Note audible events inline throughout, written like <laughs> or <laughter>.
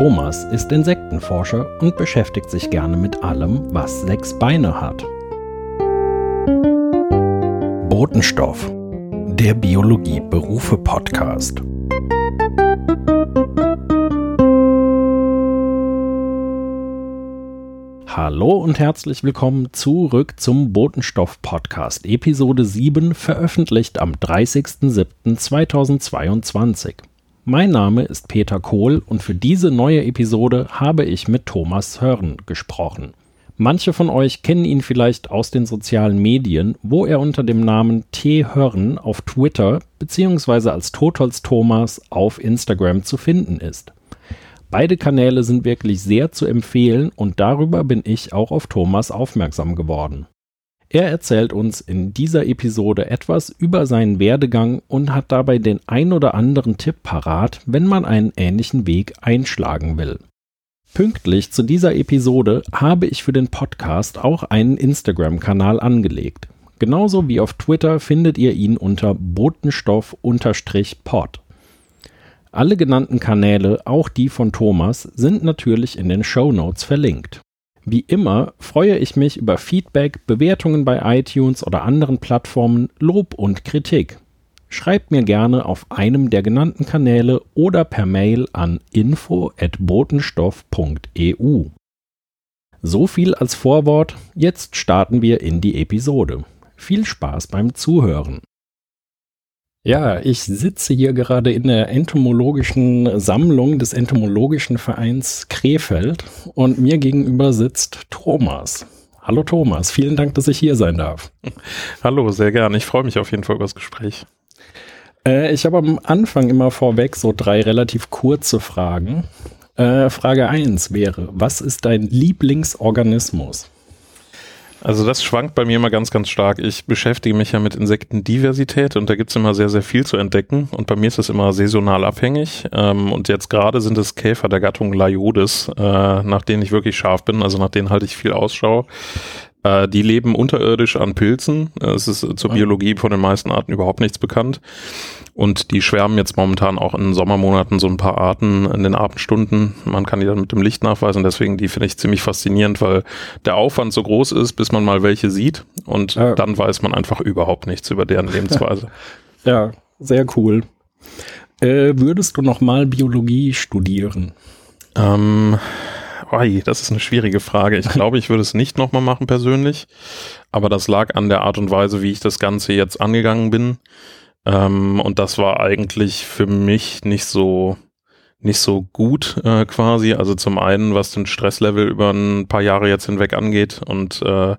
Thomas ist Insektenforscher und beschäftigt sich gerne mit allem, was sechs Beine hat. Botenstoff, der Biologie-Berufe-Podcast. Hallo und herzlich willkommen zurück zum Botenstoff Podcast, Episode 7, veröffentlicht am 30.07.2022. Mein Name ist Peter Kohl und für diese neue Episode habe ich mit Thomas Hörn gesprochen. Manche von euch kennen ihn vielleicht aus den sozialen Medien, wo er unter dem Namen T. Hörn auf Twitter bzw. als Totholz Thomas auf Instagram zu finden ist. Beide Kanäle sind wirklich sehr zu empfehlen und darüber bin ich auch auf Thomas aufmerksam geworden. Er erzählt uns in dieser Episode etwas über seinen Werdegang und hat dabei den ein oder anderen Tipp parat, wenn man einen ähnlichen Weg einschlagen will. Pünktlich zu dieser Episode habe ich für den Podcast auch einen Instagram-Kanal angelegt. Genauso wie auf Twitter findet ihr ihn unter botenstoff-pod. Alle genannten Kanäle, auch die von Thomas, sind natürlich in den Show Notes verlinkt. Wie immer freue ich mich über Feedback, Bewertungen bei iTunes oder anderen Plattformen, Lob und Kritik. Schreibt mir gerne auf einem der genannten Kanäle oder per Mail an info@botenstoff.eu. So viel als Vorwort, jetzt starten wir in die Episode. Viel Spaß beim Zuhören. Ja, ich sitze hier gerade in der entomologischen Sammlung des Entomologischen Vereins Krefeld und mir gegenüber sitzt Thomas. Hallo Thomas, vielen Dank, dass ich hier sein darf. <laughs> Hallo, sehr gern. Ich freue mich auf jeden Fall über das Gespräch. Äh, ich habe am Anfang immer vorweg so drei relativ kurze Fragen. Äh, Frage 1 wäre, was ist dein Lieblingsorganismus? Also das schwankt bei mir immer ganz, ganz stark. Ich beschäftige mich ja mit Insektendiversität und da gibt's immer sehr, sehr viel zu entdecken. Und bei mir ist es immer saisonal abhängig. Ähm, und jetzt gerade sind es Käfer der Gattung Laiodis, äh, nach denen ich wirklich scharf bin, also nach denen halte ich viel Ausschau. Äh, die leben unterirdisch an Pilzen. Es ist zur Biologie von den meisten Arten überhaupt nichts bekannt. Und die schwärmen jetzt momentan auch in Sommermonaten so ein paar Arten in den Abendstunden. Man kann die dann mit dem Licht nachweisen. Deswegen die finde ich ziemlich faszinierend, weil der Aufwand so groß ist, bis man mal welche sieht. Und ja. dann weiß man einfach überhaupt nichts über deren <laughs> Lebensweise. ja, sehr cool. Äh, würdest du noch mal Biologie studieren? Ähm, oi, das ist eine schwierige Frage. Ich glaube, ich würde es nicht nochmal machen persönlich. Aber das lag an der Art und Weise, wie ich das Ganze jetzt angegangen bin. Ähm, und das war eigentlich für mich nicht so nicht so gut äh, quasi. Also zum einen, was den Stresslevel über ein paar Jahre jetzt hinweg angeht und äh,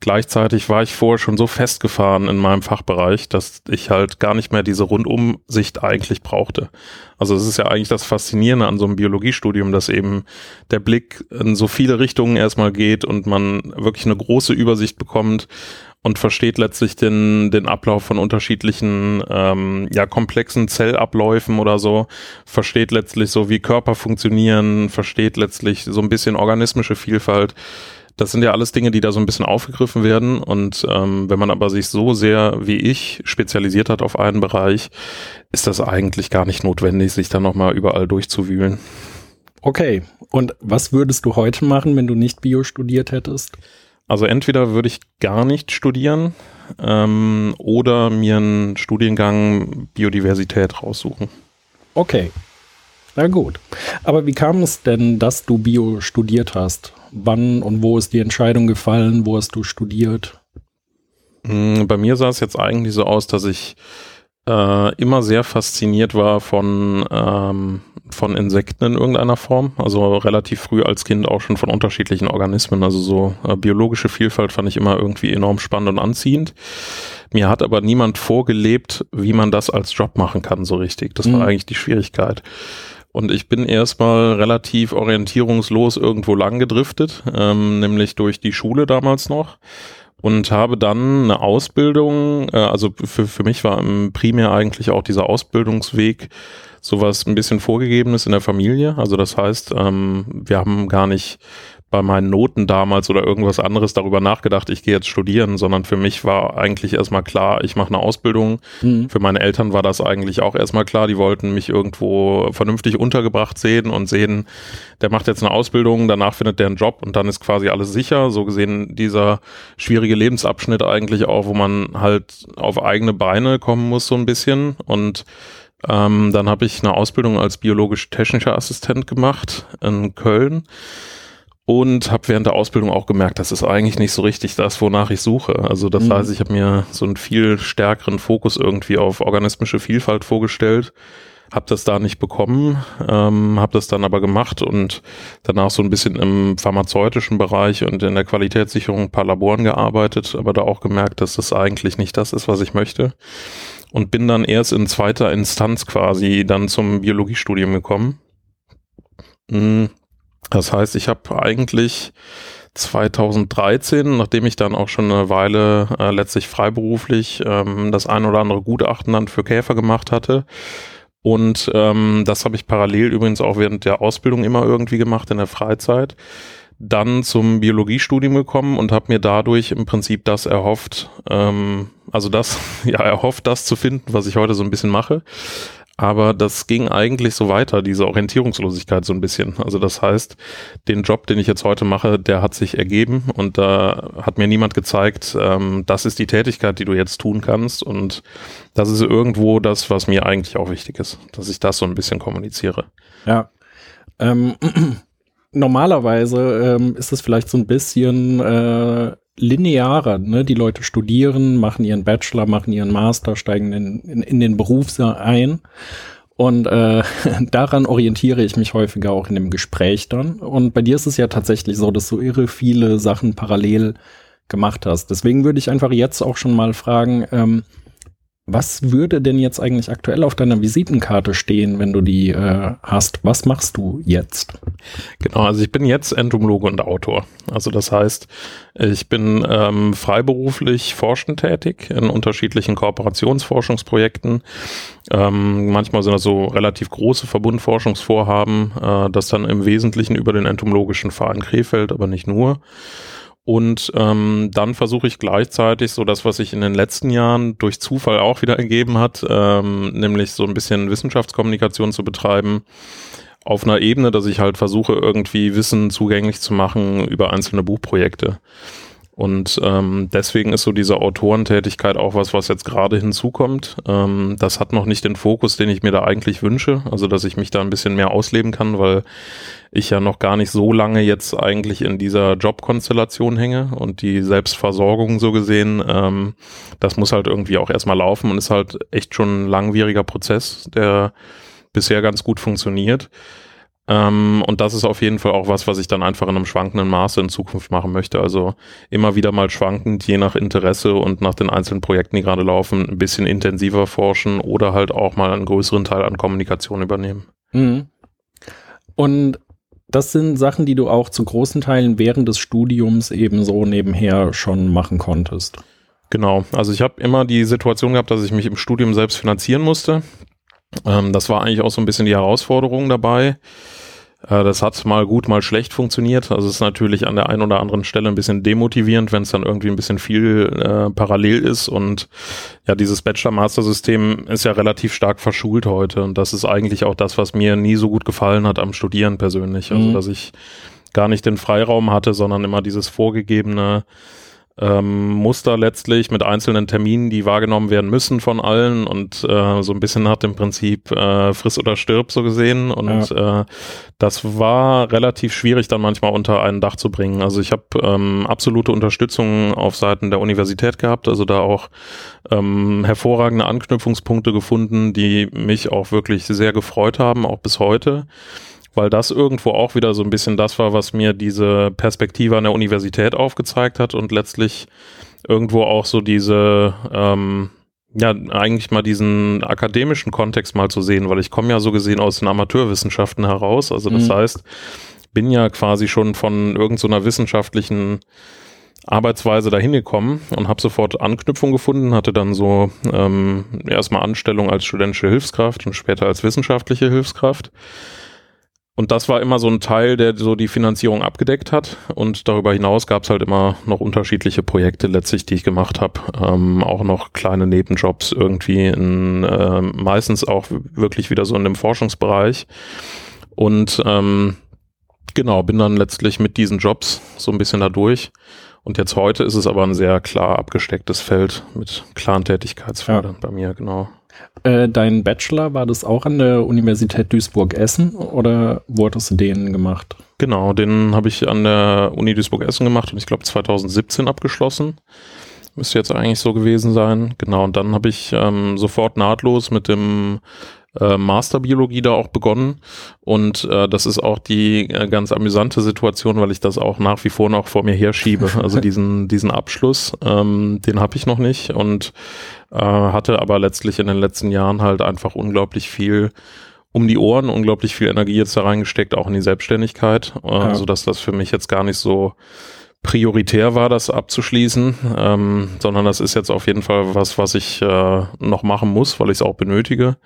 gleichzeitig war ich vorher schon so festgefahren in meinem Fachbereich, dass ich halt gar nicht mehr diese Rundumsicht eigentlich brauchte. Also es ist ja eigentlich das Faszinierende an so einem Biologiestudium, dass eben der Blick in so viele Richtungen erstmal geht und man wirklich eine große Übersicht bekommt und versteht letztlich den, den Ablauf von unterschiedlichen, ähm, ja, komplexen Zellabläufen oder so, versteht letztlich so, wie Körper funktionieren, versteht letztlich so ein bisschen organismische Vielfalt. Das sind ja alles Dinge, die da so ein bisschen aufgegriffen werden. Und ähm, wenn man aber sich so sehr wie ich spezialisiert hat auf einen Bereich, ist das eigentlich gar nicht notwendig, sich da nochmal überall durchzuwühlen. Okay. Und was würdest du heute machen, wenn du nicht Bio studiert hättest? Also entweder würde ich gar nicht studieren ähm, oder mir einen Studiengang Biodiversität raussuchen. Okay. Na gut. Aber wie kam es denn, dass du Bio studiert hast? Wann und wo ist die Entscheidung gefallen? Wo hast du studiert? Hm, bei mir sah es jetzt eigentlich so aus, dass ich äh, immer sehr fasziniert war von, ähm, von Insekten in irgendeiner Form. Also relativ früh als Kind auch schon von unterschiedlichen Organismen. Also so äh, biologische Vielfalt fand ich immer irgendwie enorm spannend und anziehend. Mir hat aber niemand vorgelebt, wie man das als Job machen kann, so richtig. Das war mhm. eigentlich die Schwierigkeit. Und ich bin erstmal relativ orientierungslos irgendwo lang gedriftet, ähm, nämlich durch die Schule damals noch und habe dann eine Ausbildung, äh, also für, für mich war primär eigentlich auch dieser Ausbildungsweg sowas ein bisschen vorgegebenes in der Familie. Also das heißt, ähm, wir haben gar nicht bei meinen Noten damals oder irgendwas anderes darüber nachgedacht, ich gehe jetzt studieren, sondern für mich war eigentlich erstmal klar, ich mache eine Ausbildung. Mhm. Für meine Eltern war das eigentlich auch erstmal klar, die wollten mich irgendwo vernünftig untergebracht sehen und sehen, der macht jetzt eine Ausbildung, danach findet der einen Job und dann ist quasi alles sicher. So gesehen dieser schwierige Lebensabschnitt eigentlich auch, wo man halt auf eigene Beine kommen muss so ein bisschen und ähm, dann habe ich eine Ausbildung als biologisch-technischer Assistent gemacht in Köln und habe während der Ausbildung auch gemerkt, das ist eigentlich nicht so richtig das, wonach ich suche. Also das mhm. heißt, ich habe mir so einen viel stärkeren Fokus irgendwie auf organismische Vielfalt vorgestellt, habe das da nicht bekommen, ähm, habe das dann aber gemacht und danach so ein bisschen im pharmazeutischen Bereich und in der Qualitätssicherung ein paar Laboren gearbeitet, aber da auch gemerkt, dass das eigentlich nicht das ist, was ich möchte und bin dann erst in zweiter Instanz quasi dann zum Biologiestudium gekommen. Hm, das heißt, ich habe eigentlich 2013, nachdem ich dann auch schon eine Weile äh, letztlich freiberuflich ähm, das ein oder andere Gutachten dann für Käfer gemacht hatte. Und ähm, das habe ich parallel übrigens auch während der Ausbildung immer irgendwie gemacht in der Freizeit dann zum Biologiestudium gekommen und habe mir dadurch im Prinzip das erhofft, ähm, also das, <laughs> ja, erhofft, das zu finden, was ich heute so ein bisschen mache. Aber das ging eigentlich so weiter, diese Orientierungslosigkeit so ein bisschen. Also das heißt, den Job, den ich jetzt heute mache, der hat sich ergeben und da hat mir niemand gezeigt, ähm, das ist die Tätigkeit, die du jetzt tun kannst und das ist irgendwo das, was mir eigentlich auch wichtig ist, dass ich das so ein bisschen kommuniziere. Ja. Ähm, <clears throat> normalerweise ähm, ist es vielleicht so ein bisschen äh, linearer. Ne? Die Leute studieren, machen ihren Bachelor, machen ihren Master, steigen in, in, in den Beruf ein. Und äh, <laughs> daran orientiere ich mich häufiger auch in dem Gespräch dann. Und bei dir ist es ja tatsächlich so, dass du irre viele Sachen parallel gemacht hast. Deswegen würde ich einfach jetzt auch schon mal fragen, ähm, was würde denn jetzt eigentlich aktuell auf deiner Visitenkarte stehen, wenn du die äh, hast? Was machst du jetzt? Genau, also ich bin jetzt Entomologe und Autor. Also das heißt, ich bin ähm, freiberuflich forschend tätig in unterschiedlichen Kooperationsforschungsprojekten. Ähm, manchmal sind das so relativ große Verbundforschungsvorhaben, äh, das dann im Wesentlichen über den entomologischen Verein Krefeld, aber nicht nur. Und ähm, dann versuche ich gleichzeitig so das, was sich in den letzten Jahren durch Zufall auch wieder ergeben hat, ähm, nämlich so ein bisschen Wissenschaftskommunikation zu betreiben auf einer Ebene, dass ich halt versuche, irgendwie Wissen zugänglich zu machen über einzelne Buchprojekte. Und ähm, deswegen ist so diese Autorentätigkeit auch was, was jetzt gerade hinzukommt. Ähm, das hat noch nicht den Fokus, den ich mir da eigentlich wünsche. Also, dass ich mich da ein bisschen mehr ausleben kann, weil ich ja noch gar nicht so lange jetzt eigentlich in dieser Jobkonstellation hänge und die Selbstversorgung so gesehen, ähm, das muss halt irgendwie auch erstmal laufen und ist halt echt schon ein langwieriger Prozess, der bisher ganz gut funktioniert. Ähm, und das ist auf jeden Fall auch was, was ich dann einfach in einem schwankenden Maße in Zukunft machen möchte. Also immer wieder mal schwankend, je nach Interesse und nach den einzelnen Projekten, die gerade laufen, ein bisschen intensiver forschen oder halt auch mal einen größeren Teil an Kommunikation übernehmen. Mhm. Und das sind Sachen, die du auch zu großen Teilen während des Studiums eben so nebenher schon machen konntest. Genau, also ich habe immer die Situation gehabt, dass ich mich im Studium selbst finanzieren musste. Ähm, das war eigentlich auch so ein bisschen die Herausforderung dabei. Äh, das hat mal gut, mal schlecht funktioniert. Also es ist natürlich an der einen oder anderen Stelle ein bisschen demotivierend, wenn es dann irgendwie ein bisschen viel äh, parallel ist. Und ja, dieses Bachelor-Master-System ist ja relativ stark verschult heute. Und das ist eigentlich auch das, was mir nie so gut gefallen hat am Studieren persönlich. Also, mhm. dass ich gar nicht den Freiraum hatte, sondern immer dieses vorgegebene ähm, Muster letztlich mit einzelnen Terminen, die wahrgenommen werden müssen von allen und äh, so ein bisschen nach dem Prinzip äh, friss oder stirb so gesehen und ja. äh, das war relativ schwierig dann manchmal unter ein Dach zu bringen. Also ich habe ähm, absolute Unterstützung auf Seiten der Universität gehabt, also da auch ähm, hervorragende Anknüpfungspunkte gefunden, die mich auch wirklich sehr gefreut haben, auch bis heute weil das irgendwo auch wieder so ein bisschen das war, was mir diese Perspektive an der Universität aufgezeigt hat und letztlich irgendwo auch so diese, ähm, ja, eigentlich mal diesen akademischen Kontext mal zu sehen, weil ich komme ja so gesehen aus den Amateurwissenschaften heraus. Also das mhm. heißt, bin ja quasi schon von irgendeiner so wissenschaftlichen Arbeitsweise dahin gekommen und habe sofort Anknüpfung gefunden, hatte dann so ähm, erstmal Anstellung als studentische Hilfskraft und später als wissenschaftliche Hilfskraft und das war immer so ein Teil, der so die Finanzierung abgedeckt hat. Und darüber hinaus gab es halt immer noch unterschiedliche Projekte letztlich, die ich gemacht habe. Ähm, auch noch kleine Nebenjobs irgendwie, in, äh, meistens auch wirklich wieder so in dem Forschungsbereich. Und ähm, genau, bin dann letztlich mit diesen Jobs so ein bisschen da durch. Und jetzt heute ist es aber ein sehr klar abgestecktes Feld mit klaren Tätigkeitsfeldern ja. bei mir, genau. Äh, dein Bachelor, war das auch an der Universität Duisburg-Essen oder wo hattest du den gemacht? Genau, den habe ich an der Uni Duisburg-Essen gemacht und ich glaube 2017 abgeschlossen. Müsste jetzt eigentlich so gewesen sein. Genau, und dann habe ich ähm, sofort nahtlos mit dem äh, Masterbiologie da auch begonnen. Und äh, das ist auch die äh, ganz amüsante Situation, weil ich das auch nach wie vor noch vor mir herschiebe. <laughs> Also diesen, diesen Abschluss, ähm, den habe ich noch nicht und äh, hatte aber letztlich in den letzten Jahren halt einfach unglaublich viel um die Ohren, unglaublich viel Energie jetzt da reingesteckt, auch in die Selbstständigkeit, äh, ja. so dass das für mich jetzt gar nicht so prioritär war, das abzuschließen, ähm, sondern das ist jetzt auf jeden Fall was, was ich äh, noch machen muss, weil ich es auch benötige.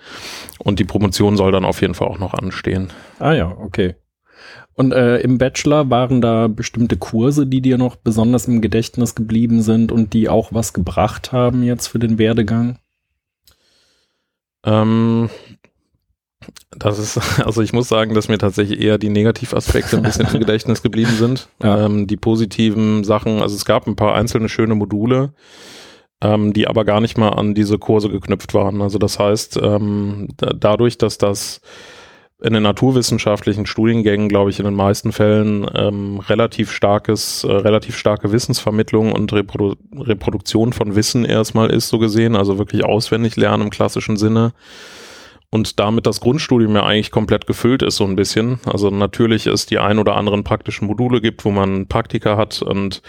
Und die Promotion soll dann auf jeden Fall auch noch anstehen. Ah ja, okay. Und äh, im Bachelor waren da bestimmte Kurse, die dir noch besonders im Gedächtnis geblieben sind und die auch was gebracht haben jetzt für den Werdegang? Ähm, das ist, <laughs> also ich muss sagen, dass mir tatsächlich eher die Negativaspekte ein bisschen im Gedächtnis geblieben sind. <laughs> Ja. Ähm, die positiven Sachen, also es gab ein paar einzelne schöne Module, ähm, die aber gar nicht mal an diese Kurse geknüpft waren. Also das heißt, ähm, da, dadurch, dass das in den naturwissenschaftlichen Studiengängen, glaube ich, in den meisten Fällen ähm, relativ starkes, äh, relativ starke Wissensvermittlung und Reprodu Reproduktion von Wissen erstmal ist, so gesehen, also wirklich auswendig lernen im klassischen Sinne und damit das Grundstudium ja eigentlich komplett gefüllt ist so ein bisschen. Also natürlich es die ein oder anderen praktischen Module gibt, wo man Praktika hat und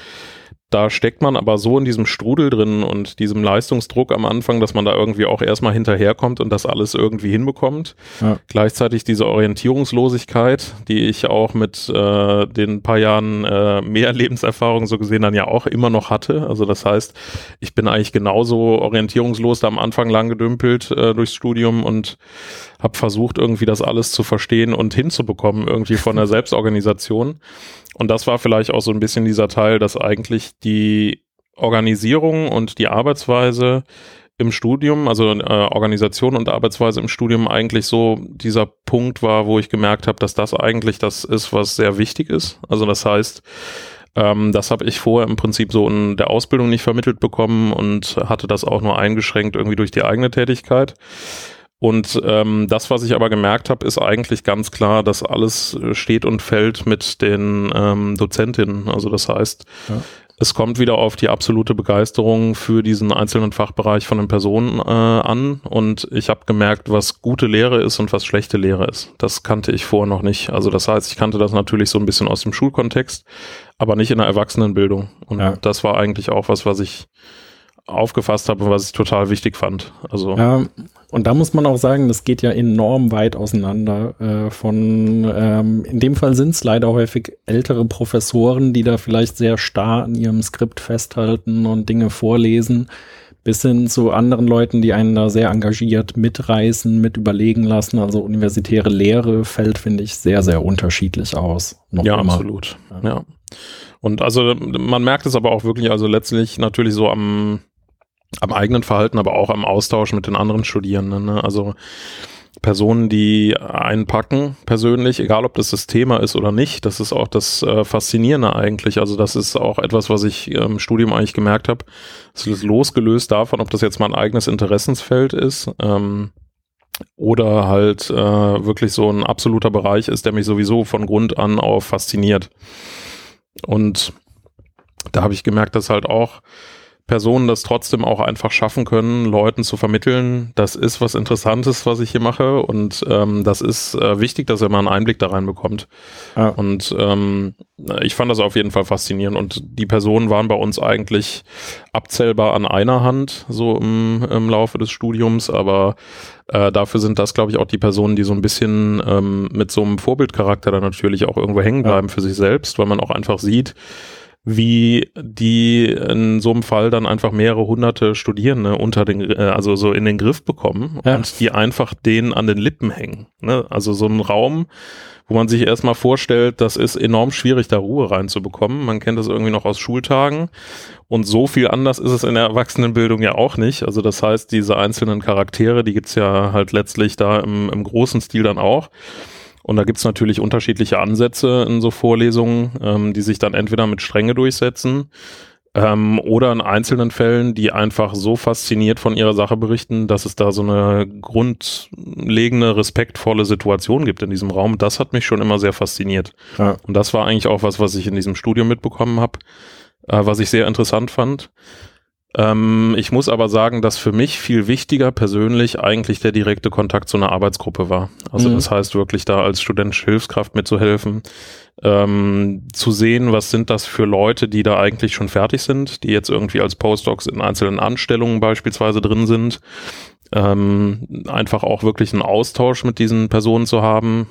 da steckt man aber so in diesem Strudel drin und diesem Leistungsdruck am Anfang, dass man da irgendwie auch erstmal hinterherkommt und das alles irgendwie hinbekommt. Ja. Gleichzeitig diese Orientierungslosigkeit, die ich auch mit äh, den paar Jahren äh, mehr <laughs> Lebenserfahrung so gesehen dann ja auch immer noch hatte. Also das heißt, ich bin eigentlich genauso orientierungslos da am Anfang lang gedümpelt äh, durchs Studium und habe versucht, irgendwie das alles zu verstehen und hinzubekommen, irgendwie von der <laughs> Selbstorganisation. Und das war vielleicht auch so ein bisschen dieser Teil, dass eigentlich die Organisierung und die Arbeitsweise im Studium, also äh, Organisation und Arbeitsweise im Studium eigentlich so dieser Punkt war, wo ich gemerkt habe, dass das eigentlich das ist, was sehr wichtig ist. Also das heißt, ähm, das habe ich vorher im Prinzip so in der Ausbildung nicht vermittelt bekommen und hatte das auch nur eingeschränkt irgendwie durch die eigene Tätigkeit. Und ähm, das, was ich aber gemerkt habe, ist eigentlich ganz klar, dass alles äh, steht und fällt mit den ähm, Dozentinnen. Also das heißt, ja. es kommt wieder auf die absolute Begeisterung für diesen einzelnen Fachbereich von den Personen äh, an. Und ich habe gemerkt, was gute Lehre ist und was schlechte Lehre ist. Das kannte ich vorher noch nicht. Also das heißt, ich kannte das natürlich so ein bisschen aus dem Schulkontext, aber nicht in der Erwachsenenbildung. Und ja. das war eigentlich auch was, was ich aufgefasst habe und was ich total wichtig fand. Also ja, und da muss man auch sagen, das geht ja enorm weit auseinander. Äh, von ähm, in dem Fall sind es leider häufig ältere Professoren, die da vielleicht sehr starr an ihrem Skript festhalten und Dinge vorlesen, bis hin zu anderen Leuten, die einen da sehr engagiert mitreißen, mit überlegen lassen. Also universitäre Lehre fällt, finde ich, sehr, sehr unterschiedlich aus. ja, immer. absolut. Ja. ja. Und also man merkt es aber auch wirklich, also letztlich natürlich so am am eigenen Verhalten, aber auch am Austausch mit den anderen Studierenden. Ne? Also Personen, die einpacken persönlich, egal ob das das Thema ist oder nicht, das ist auch das äh, Faszinierende eigentlich. Also das ist auch etwas, was ich im Studium eigentlich gemerkt habe. Es ist losgelöst davon, ob das jetzt mein eigenes Interessensfeld ist ähm, oder halt äh, wirklich so ein absoluter Bereich ist, der mich sowieso von Grund an auf fasziniert. Und da habe ich gemerkt, dass halt auch Personen das trotzdem auch einfach schaffen können, Leuten zu vermitteln, das ist was Interessantes, was ich hier mache und ähm, das ist äh, wichtig, dass er mal einen Einblick da rein bekommt. Ja. Und ähm, ich fand das auf jeden Fall faszinierend und die Personen waren bei uns eigentlich abzählbar an einer Hand, so im, im Laufe des Studiums, aber äh, dafür sind das, glaube ich, auch die Personen, die so ein bisschen ähm, mit so einem Vorbildcharakter dann natürlich auch irgendwo hängen bleiben ja. für sich selbst, weil man auch einfach sieht, wie die in so einem Fall dann einfach mehrere hunderte Studierende unter den, äh, also so in den Griff bekommen ja. und die einfach denen an den Lippen hängen. Ne? Also so ein Raum, wo man sich erstmal vorstellt, das ist enorm schwierig, da Ruhe reinzubekommen. Man kennt das irgendwie noch aus Schultagen. Und so viel anders ist es in der Erwachsenenbildung ja auch nicht. Also das heißt, diese einzelnen Charaktere, die gibt's ja halt letztlich da im, im großen Stil dann auch. Und da gibt's natürlich unterschiedliche Ansätze in so Vorlesungen, ähm, die sich dann entweder mit Strenge durchsetzen ähm, oder in einzelnen Fällen, die einfach so fasziniert von ihrer Sache berichten, dass es da so eine grundlegende, respektvolle Situation gibt in diesem Raum. Das hat mich schon immer sehr fasziniert. Ja. Und das war eigentlich auch was, was ich in diesem Studium mitbekommen habe, äh, was ich sehr interessant fand. Ähm, ich muss aber sagen, dass für mich viel wichtiger persönlich eigentlich der direkte Kontakt zu einer Arbeitsgruppe war. Also mhm. das heißt wirklich da als studentische Hilfskraft mitzuhelfen, ähm, zu sehen, was sind das für Leute, die da eigentlich schon fertig sind, die jetzt irgendwie als Postdocs in einzelnen Anstellungen beispielsweise drin sind. Ähm, einfach auch wirklich einen Austausch mit diesen Personen zu haben.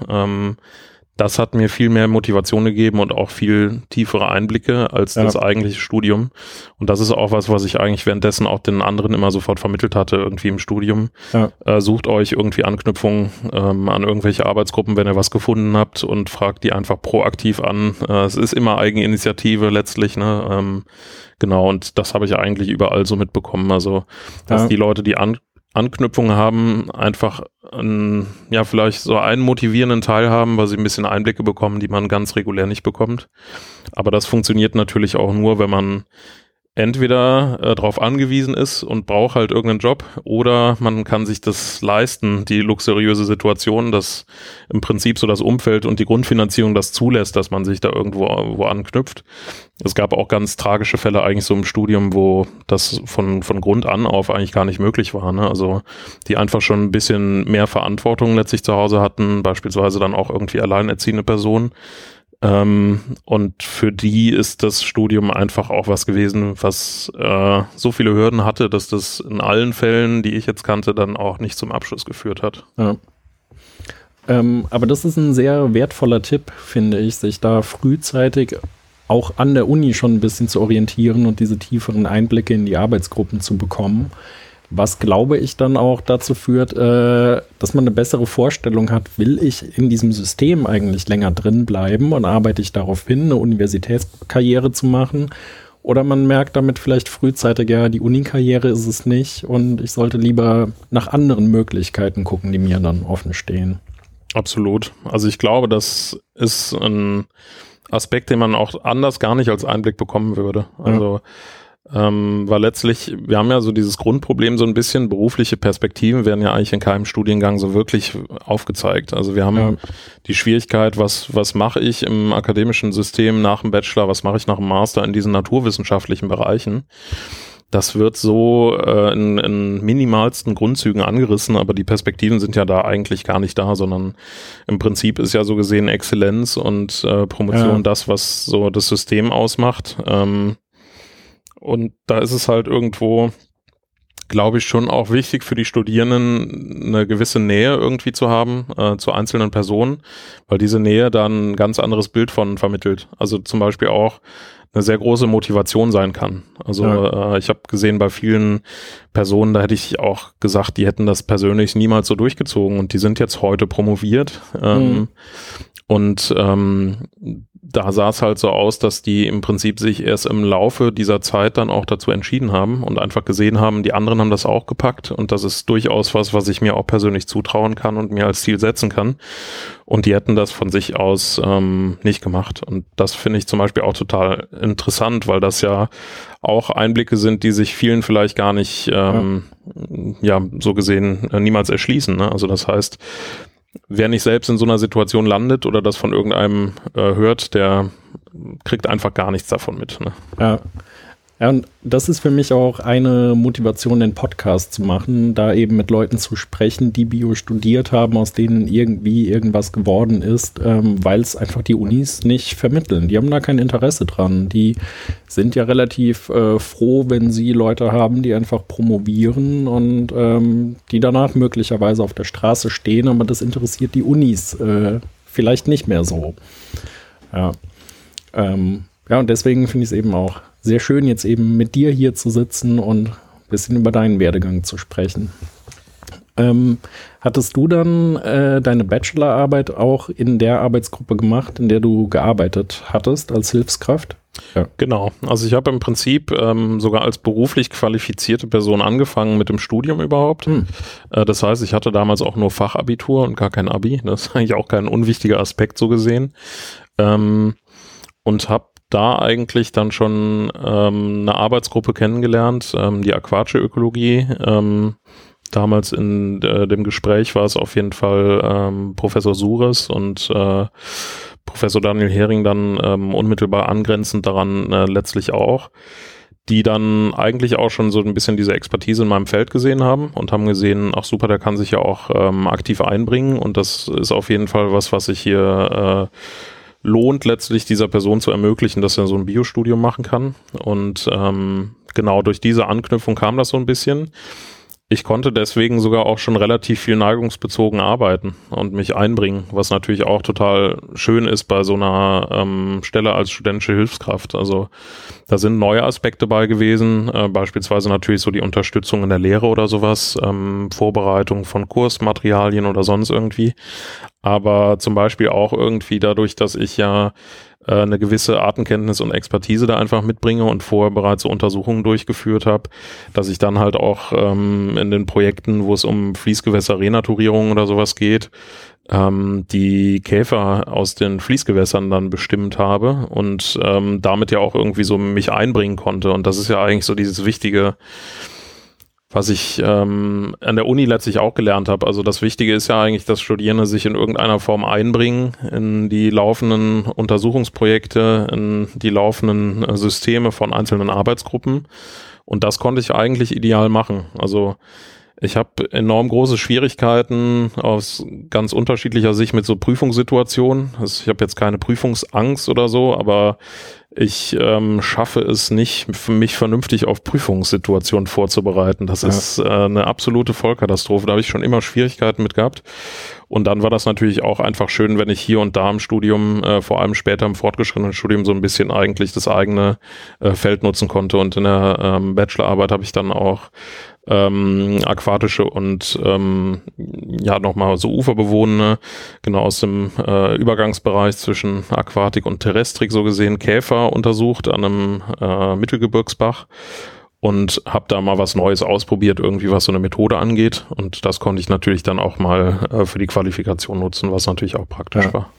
Das hat mir viel mehr Motivation gegeben und auch viel tiefere Einblicke als ja. das eigentliche Studium. Und das ist auch was, was ich eigentlich währenddessen auch den anderen immer sofort vermittelt hatte, irgendwie im Studium. Ja. Äh, sucht euch irgendwie Anknüpfungen ähm, an irgendwelche Arbeitsgruppen, wenn ihr was gefunden habt und fragt die einfach proaktiv an. Äh, es ist immer Eigeninitiative letztlich, ne? Ähm, genau, und das habe ich eigentlich überall so mitbekommen. Also, dass ja. die Leute, die an Anknüpfungen haben, einfach einen, ja, vielleicht so einen motivierenden Teil haben, weil sie ein bisschen Einblicke bekommen, die man ganz regulär nicht bekommt. Aber das funktioniert natürlich auch nur, wenn man entweder äh, darauf angewiesen ist und braucht halt irgendeinen Job oder man kann sich das leisten, die luxuriöse Situation, dass im Prinzip so das Umfeld und die Grundfinanzierung das zulässt, dass man sich da irgendwo wo anknüpft. Es gab auch ganz tragische Fälle eigentlich so im Studium, wo das von, von Grund an auf eigentlich gar nicht möglich war. Ne? Also die einfach schon ein bisschen mehr Verantwortung letztlich zu Hause hatten, beispielsweise dann auch irgendwie alleinerziehende Personen ähm, und für die ist das Studium einfach auch was gewesen, was äh, so viele Hürden hatte, dass das in allen Fällen, die ich jetzt kannte, dann auch nicht zum Abschluss geführt hat. Ja. Ähm, aber das ist ein sehr wertvoller Tipp, finde ich, sich da frühzeitig auch an der Uni schon ein bisschen zu orientieren und diese tieferen Einblicke in die Arbeitsgruppen zu bekommen. Was glaube ich dann auch dazu führt, äh, dass man eine bessere Vorstellung hat, will ich in diesem System eigentlich länger drin bleiben und arbeite ich darauf hin, eine Universitätskarriere zu machen? Oder man merkt damit vielleicht frühzeitig, ja, die Unikarriere ist es nicht und ich sollte lieber nach anderen Möglichkeiten gucken, die mir dann offen stehen. Absolut. Also ich glaube, das ist ein Aspekt, den man auch anders gar nicht als Einblick bekommen würde. Also ja ähm, weil letztlich, wir haben ja so dieses Grundproblem so ein bisschen, berufliche Perspektiven werden ja eigentlich in keinem Studiengang so wirklich aufgezeigt. Also wir haben ja. die Schwierigkeit, was, was mache ich im akademischen System nach dem Bachelor, was mache ich nach dem Master in diesen naturwissenschaftlichen Bereichen. Das wird so äh, in, in minimalsten Grundzügen angerissen, aber die Perspektiven sind ja da eigentlich gar nicht da, sondern im Prinzip ist ja so gesehen Exzellenz und äh, Promotion ja. das, was so das System ausmacht. Ähm, und da ist es halt irgendwo, glaube ich, schon auch wichtig für die Studierenden eine gewisse Nähe irgendwie zu haben äh, zu einzelnen Personen, weil diese Nähe dann ein ganz anderes Bild von vermittelt. Also zum Beispiel auch eine sehr große Motivation sein kann. Also ja. äh, ich habe gesehen bei vielen Personen, da hätte ich auch gesagt, die hätten das persönlich niemals so durchgezogen und die sind jetzt heute promoviert. Ähm, mhm. Und ähm, da sah es halt so aus, dass die im Prinzip sich erst im Laufe dieser Zeit dann auch dazu entschieden haben und einfach gesehen haben, die anderen haben das auch gepackt und das ist durchaus was, was ich mir auch persönlich zutrauen kann und mir als Ziel setzen kann. Und die hätten das von sich aus ähm, nicht gemacht. Und das finde ich zum Beispiel auch total interessant, weil das ja auch Einblicke sind, die sich vielen vielleicht gar nicht, ähm, ja. ja, so gesehen äh, niemals erschließen. Ne? Also das heißt, wer nicht selbst in so einer Situation landet oder das von irgendeinem äh, hört, der kriegt einfach gar nichts davon mit. Ne? Ja. Ja, und das ist für mich auch eine Motivation, den Podcast zu machen, da eben mit Leuten zu sprechen, die Bio studiert haben, aus denen irgendwie irgendwas geworden ist, ähm, weil es einfach die Unis nicht vermitteln. Die haben da kein Interesse dran. Die sind ja relativ äh, froh, wenn sie Leute haben, die einfach promovieren und ähm, die danach möglicherweise auf der Straße stehen, aber das interessiert die Unis äh, vielleicht nicht mehr so. Ja. Ähm, Ja, und deswegen finde ich es eben auch sehr schön, jetzt eben mit dir hier zu sitzen und ein bisschen über deinen Werdegang zu sprechen. Ähm, hattest du dann äh, deine Bachelorarbeit auch in der Arbeitsgruppe gemacht, in der du gearbeitet hattest als Hilfskraft? Ja. Genau. Also ich habe im Prinzip ähm, sogar als beruflich qualifizierte Person angefangen mit dem Studium überhaupt. Hm. Äh, das heißt, ich hatte damals auch nur Fachabitur und gar kein Abi. Das <laughs> ist eigentlich auch kein unwichtiger Aspekt so gesehen. Ähm, und habe da eigentlich dann schon ähm, eine Arbeitsgruppe kennengelernt, ähm, die aquatische Ökologie. Ähm, damals in äh, dem Gespräch war es auf jeden Fall ähm, Professor Sures und äh, Professor Daniel Hering dann ähm, unmittelbar angrenzend daran äh, letztlich auch, die dann eigentlich auch schon so ein bisschen diese Expertise in meinem Feld gesehen haben und haben gesehen, ach super, der kann sich ja auch ähm, aktiv einbringen und das ist auf jeden Fall was, was ich hier äh, lohnt, letztlich dieser Person zu ermöglichen, dass er so ein Biostudium machen kann. Und ähm, genau durch diese Anknüpfung kam das so ein bisschen. Ich konnte deswegen sogar auch schon relativ viel neigungsbezogen arbeiten und mich einbringen, was natürlich auch total schön ist bei so einer ähm, Stelle als studentische Hilfskraft. Also da sind neue Aspekte bei gewesen, äh, beispielsweise natürlich so die Unterstützung in der Lehre oder sowas, ähm, Vorbereitung von Kursmaterialien oder sonst irgendwie. Aber zum Beispiel auch irgendwie dadurch, dass ich ja äh, eine gewisse Artenkenntnis und Expertise da einfach mitbringe und vorher bereits so Untersuchungen durchgeführt habe, dass ich dann halt auch ähm, in den Projekten, wo es um Fließgewässer-Renaturierung oder sowas geht, ähm, die Käfer aus den Fließgewässern dann bestimmt habe und ähm, damit ja auch irgendwie so mich einbringen konnte. Und das ist ja eigentlich so dieses wichtige was ich ähm, an der Uni letztlich auch gelernt habe. Also das Wichtige ist ja eigentlich, dass Studierende sich in irgendeiner Form einbringen in die laufenden Untersuchungsprojekte, in die laufenden äh, Systeme von einzelnen Arbeitsgruppen. Und das konnte ich eigentlich ideal machen. Also ich habe enorm große Schwierigkeiten aus ganz unterschiedlicher Sicht mit so Prüfungssituationen. Also ich habe jetzt keine Prüfungsangst oder so, aber ich ähm, schaffe es nicht, mich vernünftig auf Prüfungssituationen vorzubereiten. Das ja. ist äh, eine absolute Vollkatastrophe. Da habe ich schon immer Schwierigkeiten mit gehabt. Und dann war das natürlich auch einfach schön, wenn ich hier und da im Studium, äh, vor allem später im fortgeschrittenen Studium, so ein bisschen eigentlich das eigene äh, Feld nutzen konnte. Und in der ähm, Bachelorarbeit habe ich dann auch ähm, aquatische und ähm, ja nochmal so uferbewohnende, genau aus dem äh, Übergangsbereich zwischen Aquatik und Terrestrik so gesehen, Käfer untersucht an einem äh, Mittelgebirgsbach und habe da mal was Neues ausprobiert, irgendwie was so eine Methode angeht. Und das konnte ich natürlich dann auch mal äh, für die Qualifikation nutzen, was natürlich auch praktisch ja. war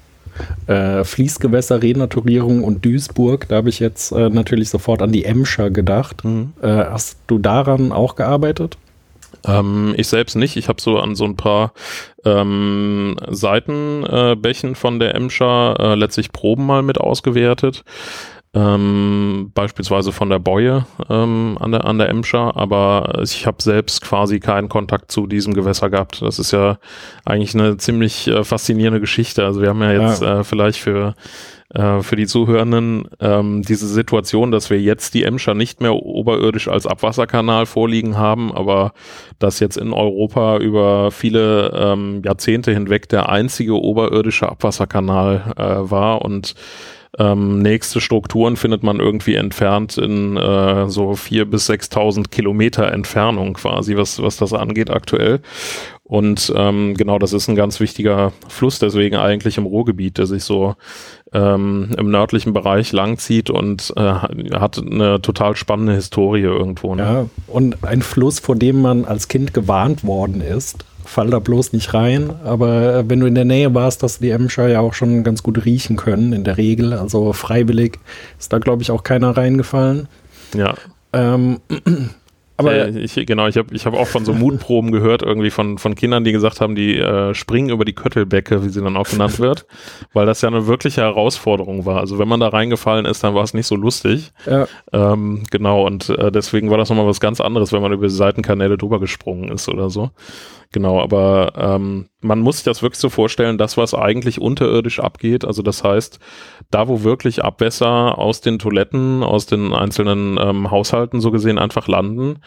äh, Fließgewässer, Renaturierung und Duisburg. Da habe ich jetzt äh, natürlich sofort an die Emscher gedacht. Mhm. Äh, hast du daran auch gearbeitet? Ähm, ich selbst nicht. Ich habe so an so ein paar ähm, Seitenbächen von der Emscher äh, letztlich Proben mal mit ausgewertet ähm, beispielsweise von der Boje ähm, an der an der Emscher, aber ich habe selbst quasi keinen Kontakt zu diesem Gewässer gehabt. Das ist ja eigentlich eine ziemlich äh, faszinierende Geschichte. Also wir haben ja jetzt ja. Äh, vielleicht für äh, für die Zuhörenden ähm, diese Situation, dass wir jetzt die Emscher nicht mehr oberirdisch als Abwasserkanal vorliegen haben, aber dass jetzt in Europa über viele ähm, Jahrzehnte hinweg der einzige oberirdische Abwasserkanal äh, war und ähm, nächste Strukturen findet man irgendwie entfernt in äh, so vier bis sechstausend Kilometer Entfernung quasi, was, was das angeht aktuell. Und ähm, genau, das ist ein ganz wichtiger Fluss, deswegen eigentlich im Ruhrgebiet, der sich so ähm, im nördlichen Bereich langzieht und äh, hat eine total spannende Historie irgendwo. Ne? Ja, und ein Fluss, vor dem man als Kind gewarnt worden ist fall da bloß nicht rein. Aber wenn du in der Nähe warst, hast du die Emscher ja auch schon ganz gut riechen können, in der Regel. Also freiwillig ist da, glaube ich, auch keiner reingefallen. Ja. Ähm, <clears throat> aber äh, ich, genau, ich habe ich hab auch von so Mutproben gehört, irgendwie von, von Kindern, die gesagt haben, die äh, springen über die Köttelbecke, wie sie dann auch genannt <laughs> wird, weil das ja eine wirkliche Herausforderung war. Also wenn man da reingefallen ist, dann war es nicht so lustig. Ja. Ähm, genau, und äh, deswegen war das nochmal was ganz anderes, wenn man über die Seitenkanäle drüber gesprungen ist oder so. Genau, aber ähm, man muss sich das wirklich so vorstellen, das, was eigentlich unterirdisch abgeht, also das heißt, da wo wirklich Abwässer aus den Toiletten, aus den einzelnen ähm, Haushalten so gesehen einfach landen,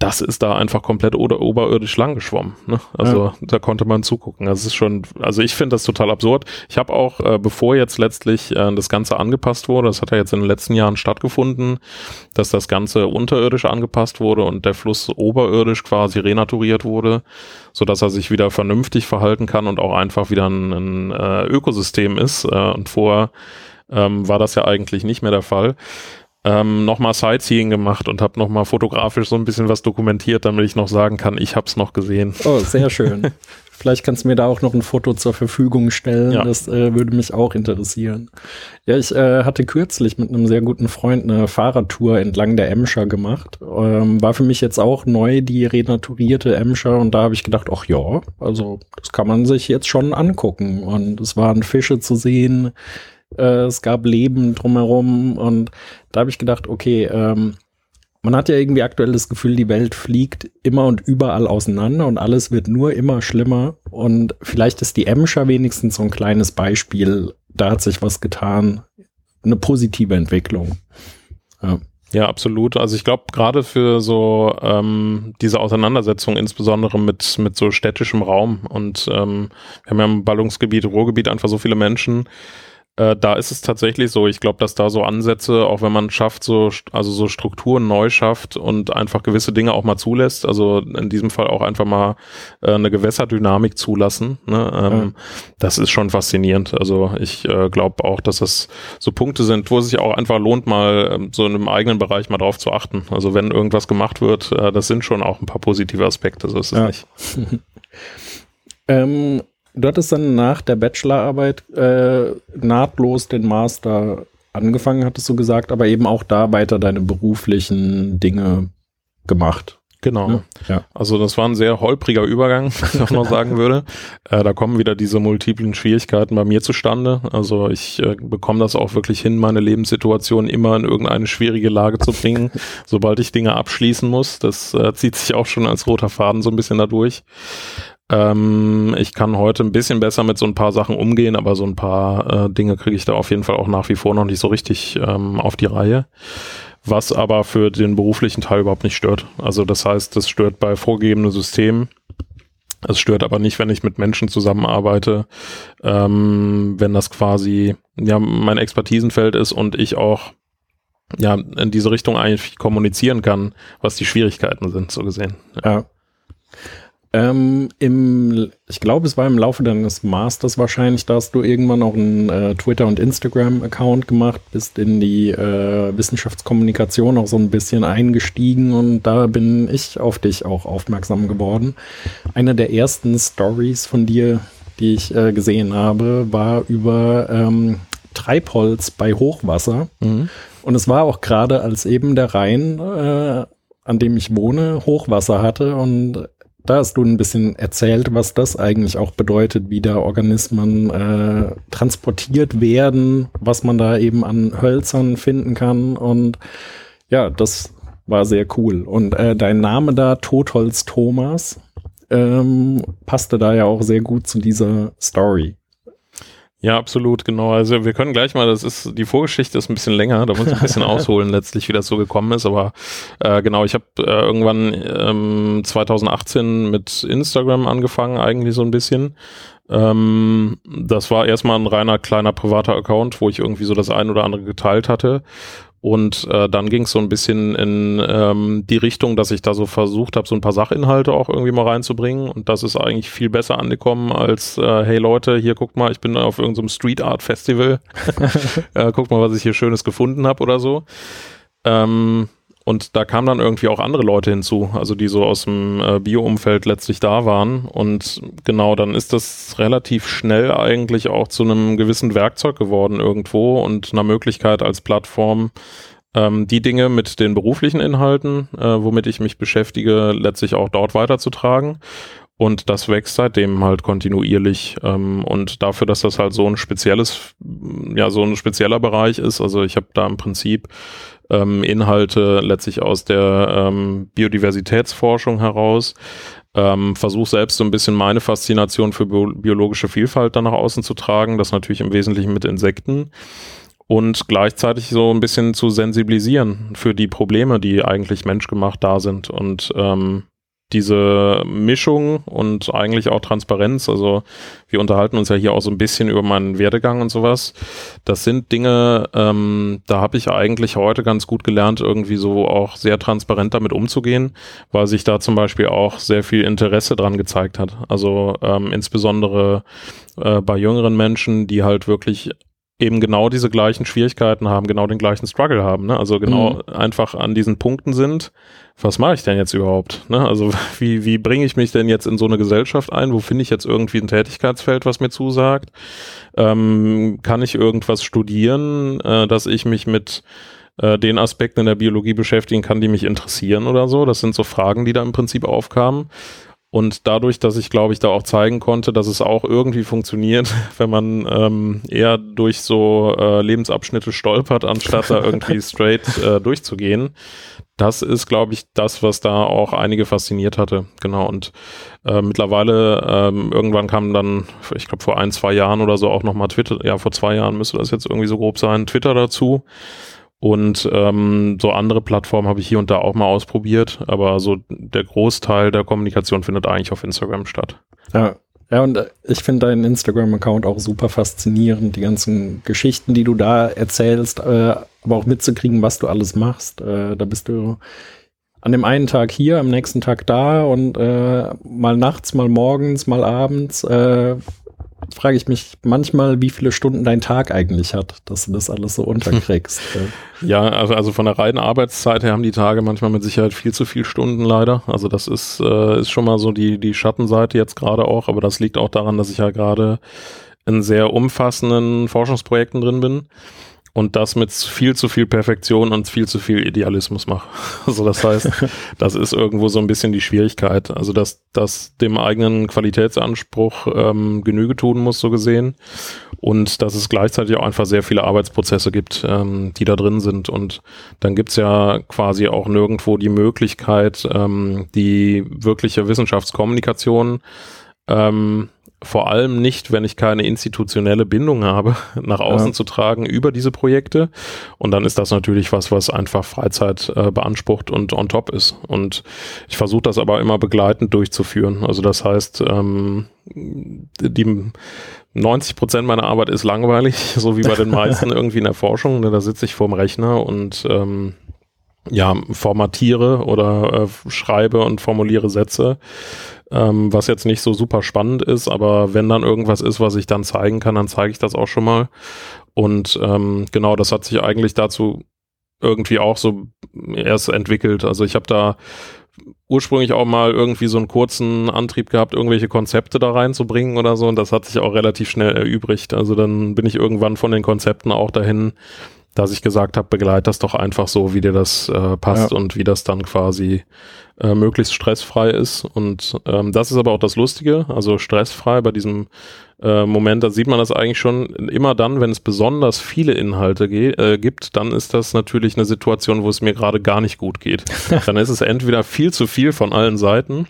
das ist da einfach komplett oder oberirdisch lang geschwommen. Ne? Also ja. da konnte man zugucken. Das ist schon, also ich finde das total absurd. Ich habe auch, äh, bevor jetzt letztlich äh, das Ganze angepasst wurde, das hat ja jetzt in den letzten Jahren stattgefunden, dass das Ganze unterirdisch angepasst wurde und der Fluss oberirdisch quasi renaturiert wurde, so dass er sich wieder vernünftig verhalten kann und auch einfach wieder ein, ein äh, Ökosystem ist. Äh, und vorher ähm, war das ja eigentlich nicht mehr der Fall. Ähm, nochmal Sightseeing gemacht und habe nochmal fotografisch so ein bisschen was dokumentiert, damit ich noch sagen kann, ich habe es noch gesehen. Oh, sehr schön. <laughs> Vielleicht kannst du mir da auch noch ein Foto zur Verfügung stellen. Ja. Das äh, würde mich auch interessieren. Ja, ich äh, hatte kürzlich mit einem sehr guten Freund eine Fahrradtour entlang der Emscher gemacht. Ähm, war für mich jetzt auch neu die renaturierte Emscher und da habe ich gedacht, ach ja, also das kann man sich jetzt schon angucken. Und es waren Fische zu sehen, äh, es gab Leben drumherum und da habe ich gedacht, okay, ähm, man hat ja irgendwie aktuell das Gefühl, die Welt fliegt immer und überall auseinander und alles wird nur immer schlimmer. Und vielleicht ist die Emscher wenigstens so ein kleines Beispiel. Da hat sich was getan. Eine positive Entwicklung. Ja. Ja, absolut. Also ich glaube, gerade für so ähm, diese Auseinandersetzung, insbesondere mit, mit so städtischem Raum und ähm, wir haben ja im Ballungsgebiet, Ruhrgebiet einfach so viele Menschen, äh, da ist es tatsächlich so. Ich glaube, dass da so Ansätze, auch wenn man schafft, so, also so Strukturen neu schafft und einfach gewisse Dinge auch mal zulässt, also in diesem Fall auch einfach mal äh, eine Gewässerdynamik zulassen, ne? ähm, ja. das ist schon faszinierend. Also ich äh, glaube auch, dass das so Punkte sind, wo es sich auch einfach lohnt, mal ähm, so in einem eigenen Bereich mal drauf zu achten. Also wenn irgendwas gemacht wird, äh, das sind schon auch ein paar positive Aspekte, so ist es ja. nicht. <laughs> ähm, Du hattest dann nach der Bachelorarbeit äh, nahtlos den Master angefangen, hattest du gesagt, aber eben auch da weiter deine beruflichen Dinge gemacht. Genau. Ja. Also das war ein sehr holpriger Übergang, <laughs> wenn ich noch sagen würde. Äh, da kommen wieder diese multiplen Schwierigkeiten bei mir zustande. Also ich äh, bekomme das auch wirklich hin, meine Lebenssituation immer in irgendeine schwierige Lage zu bringen, <laughs> sobald ich Dinge abschließen muss. Das äh, zieht sich auch schon als roter Faden so ein bisschen dadurch. Ähm, ich kann heute ein bisschen besser mit so ein paar Sachen umgehen, aber so ein paar äh, Dinge kriege ich da auf jeden Fall auch nach wie vor noch nicht so richtig ähm, auf die Reihe. Was aber für den beruflichen Teil überhaupt nicht stört. Also das heißt, das stört bei vorgegebenen Systemen. Es stört aber nicht, wenn ich mit Menschen zusammenarbeite, ähm, wenn das quasi ja mein Expertisenfeld ist und ich auch ja in diese Richtung eigentlich kommunizieren kann, was die Schwierigkeiten sind, so gesehen. Ja. Ähm, im, ich glaube, es war im Laufe deines Masters wahrscheinlich, da hast du irgendwann auch einen äh, Twitter- und Instagram-Account gemacht, bist in die äh, Wissenschaftskommunikation auch so ein bisschen eingestiegen und da bin ich auf dich auch aufmerksam geworden. Eine der ersten Stories von dir, die ich äh, gesehen habe, war über ähm, Treibholz bei Hochwasser. Mhm. Und es war auch gerade, als eben der Rhein, äh, an dem ich wohne, Hochwasser hatte und da hast du ein bisschen erzählt, was das eigentlich auch bedeutet, wie da Organismen äh, transportiert werden, was man da eben an Hölzern finden kann. Und ja, das war sehr cool. Und äh, dein Name da, Totholz Thomas, ähm, passte da ja auch sehr gut zu dieser Story. Ja, absolut, genau. Also wir können gleich mal, das ist, die Vorgeschichte ist ein bisschen länger, da muss ich ein bisschen <laughs> ausholen letztlich, wie das so gekommen ist. Aber äh, genau, ich habe äh, irgendwann ähm, 2018 mit Instagram angefangen, eigentlich so ein bisschen. Ähm, das war erstmal ein reiner kleiner privater Account, wo ich irgendwie so das ein oder andere geteilt hatte. Und äh, dann ging es so ein bisschen in ähm, die Richtung, dass ich da so versucht habe, so ein paar Sachinhalte auch irgendwie mal reinzubringen. Und das ist eigentlich viel besser angekommen als, äh, hey Leute, hier guckt mal, ich bin auf irgendeinem Street Art Festival. <laughs> äh, guckt mal, was ich hier Schönes gefunden habe oder so. Ähm, und da kamen dann irgendwie auch andere Leute hinzu, also die so aus dem äh, Bio-Umfeld letztlich da waren. Und genau, dann ist das relativ schnell eigentlich auch zu einem gewissen Werkzeug geworden irgendwo und einer Möglichkeit als Plattform, ähm, die Dinge mit den beruflichen Inhalten, äh, womit ich mich beschäftige, letztlich auch dort weiterzutragen. Und das wächst seitdem halt kontinuierlich. Ähm, und dafür, dass das halt so ein spezielles, ja, so ein spezieller Bereich ist, also ich habe da im Prinzip ähm, Inhalte letztlich aus der ähm, Biodiversitätsforschung heraus, Ähm, Versuche selbst so ein bisschen meine Faszination für biologische Vielfalt dann nach außen zu tragen, das natürlich im Wesentlichen mit Insekten. Und gleichzeitig so ein bisschen zu sensibilisieren für die Probleme, die eigentlich menschgemacht da sind. Und ähm, diese Mischung und eigentlich auch Transparenz, also wir unterhalten uns ja hier auch so ein bisschen über meinen Werdegang und sowas. Das sind Dinge, ähm, da habe ich eigentlich heute ganz gut gelernt, irgendwie so auch sehr transparent damit umzugehen, weil sich da zum Beispiel auch sehr viel Interesse dran gezeigt hat. Also ähm, insbesondere äh, bei jüngeren Menschen, die halt wirklich eben genau diese gleichen Schwierigkeiten haben, genau den gleichen Struggle haben, ne? Also genau mhm. einfach an diesen Punkten sind, was mache ich denn jetzt überhaupt? Ne? Also <laughs> wie, wie bringe ich mich denn jetzt in so eine Gesellschaft ein? Wo finde ich jetzt irgendwie ein Tätigkeitsfeld, was mir zusagt? Ähm, kann ich irgendwas studieren, äh, dass ich mich mit äh, den Aspekten in der Biologie beschäftigen kann, die mich interessieren oder so? Das sind so Fragen, die da im Prinzip aufkamen. Und dadurch, dass ich, glaube ich, da auch zeigen konnte, dass es auch irgendwie funktioniert, <laughs> wenn man ähm, eher durch so äh, Lebensabschnitte stolpert, anstatt da irgendwie <laughs> straight äh, durchzugehen. Das ist, glaube ich, das, was da auch einige fasziniert hatte. Genau. Und äh, mittlerweile, ähm, irgendwann kam dann, ich glaube, vor ein, zwei Jahren oder so auch nochmal Twitter, ja, vor zwei Jahren müsste das jetzt irgendwie so grob sein, Twitter dazu. Und ähm, so andere Plattformen habe ich hier und da auch mal ausprobiert, aber so der Großteil der Kommunikation findet eigentlich auf Instagram statt. Ja, ja und äh, ich finde deinen Instagram-Account auch super faszinierend, die ganzen Geschichten, die du da erzählst, äh, aber auch mitzukriegen, was du alles machst. Äh, da bist du an dem einen Tag hier, am nächsten Tag da und äh, mal nachts, mal morgens, mal abends. Äh, frage ich mich manchmal, wie viele Stunden dein Tag eigentlich hat, dass du das alles so unterkriegst. <laughs> ja, also, also von der reinen Arbeitszeit her haben die Tage manchmal mit Sicherheit viel zu viel Stunden leider. Also das ist, äh, ist schon mal so die, die Schattenseite jetzt gerade auch, aber das liegt auch daran, dass ich ja gerade in sehr umfassenden Forschungsprojekten drin bin und das mit viel zu viel Perfektion und viel zu viel Idealismus mache. <laughs> Also das heißt, <laughs> das ist irgendwo so ein bisschen die Schwierigkeit. Also dass dass dem eigenen Qualitätsanspruch ähm, Genüge tun muss, so gesehen. Und dass es gleichzeitig auch einfach sehr viele Arbeitsprozesse gibt, ähm, die da drin sind. Und dann gibt's ja quasi auch nirgendwo die Möglichkeit, ähm, die wirkliche Wissenschaftskommunikation ähm, vor allem nicht, wenn ich keine institutionelle Bindung habe, <laughs> nach außen ja. zu tragen über diese Projekte. Und dann ist das natürlich was, was einfach Freizeit äh, beansprucht und on top ist. Und ich versuche das aber immer begleitend durchzuführen. Also das heißt, ähm, die 90 Prozent meiner Arbeit ist langweilig, <laughs> so wie bei den meisten <laughs> irgendwie in der Forschung. Ne? Da sitze ich vorm Rechner und ähm, ja, formatiere oder äh, schreibe und formuliere Sätze, ähm, was jetzt nicht so super spannend ist, aber wenn dann irgendwas ist, was ich dann zeigen kann, dann zeige ich das auch schon mal. Und ähm, genau, das hat sich eigentlich dazu irgendwie auch so erst entwickelt. Also ich habe da ursprünglich auch mal irgendwie so einen kurzen Antrieb gehabt, irgendwelche Konzepte da reinzubringen oder so. Und das hat sich auch relativ schnell erübrigt. Also dann bin ich irgendwann von den Konzepten auch dahin, dass ich gesagt habe, begleite das doch einfach so, wie dir das äh, passt ja. und wie das dann quasi äh, möglichst stressfrei ist. Und ähm, das ist aber auch das Lustige, also stressfrei bei diesem äh, Moment, da sieht man das eigentlich schon immer dann, wenn es besonders viele Inhalte äh, gibt, dann ist das natürlich eine Situation, wo es mir gerade gar nicht gut geht. <laughs> dann ist es entweder viel zu viel von allen Seiten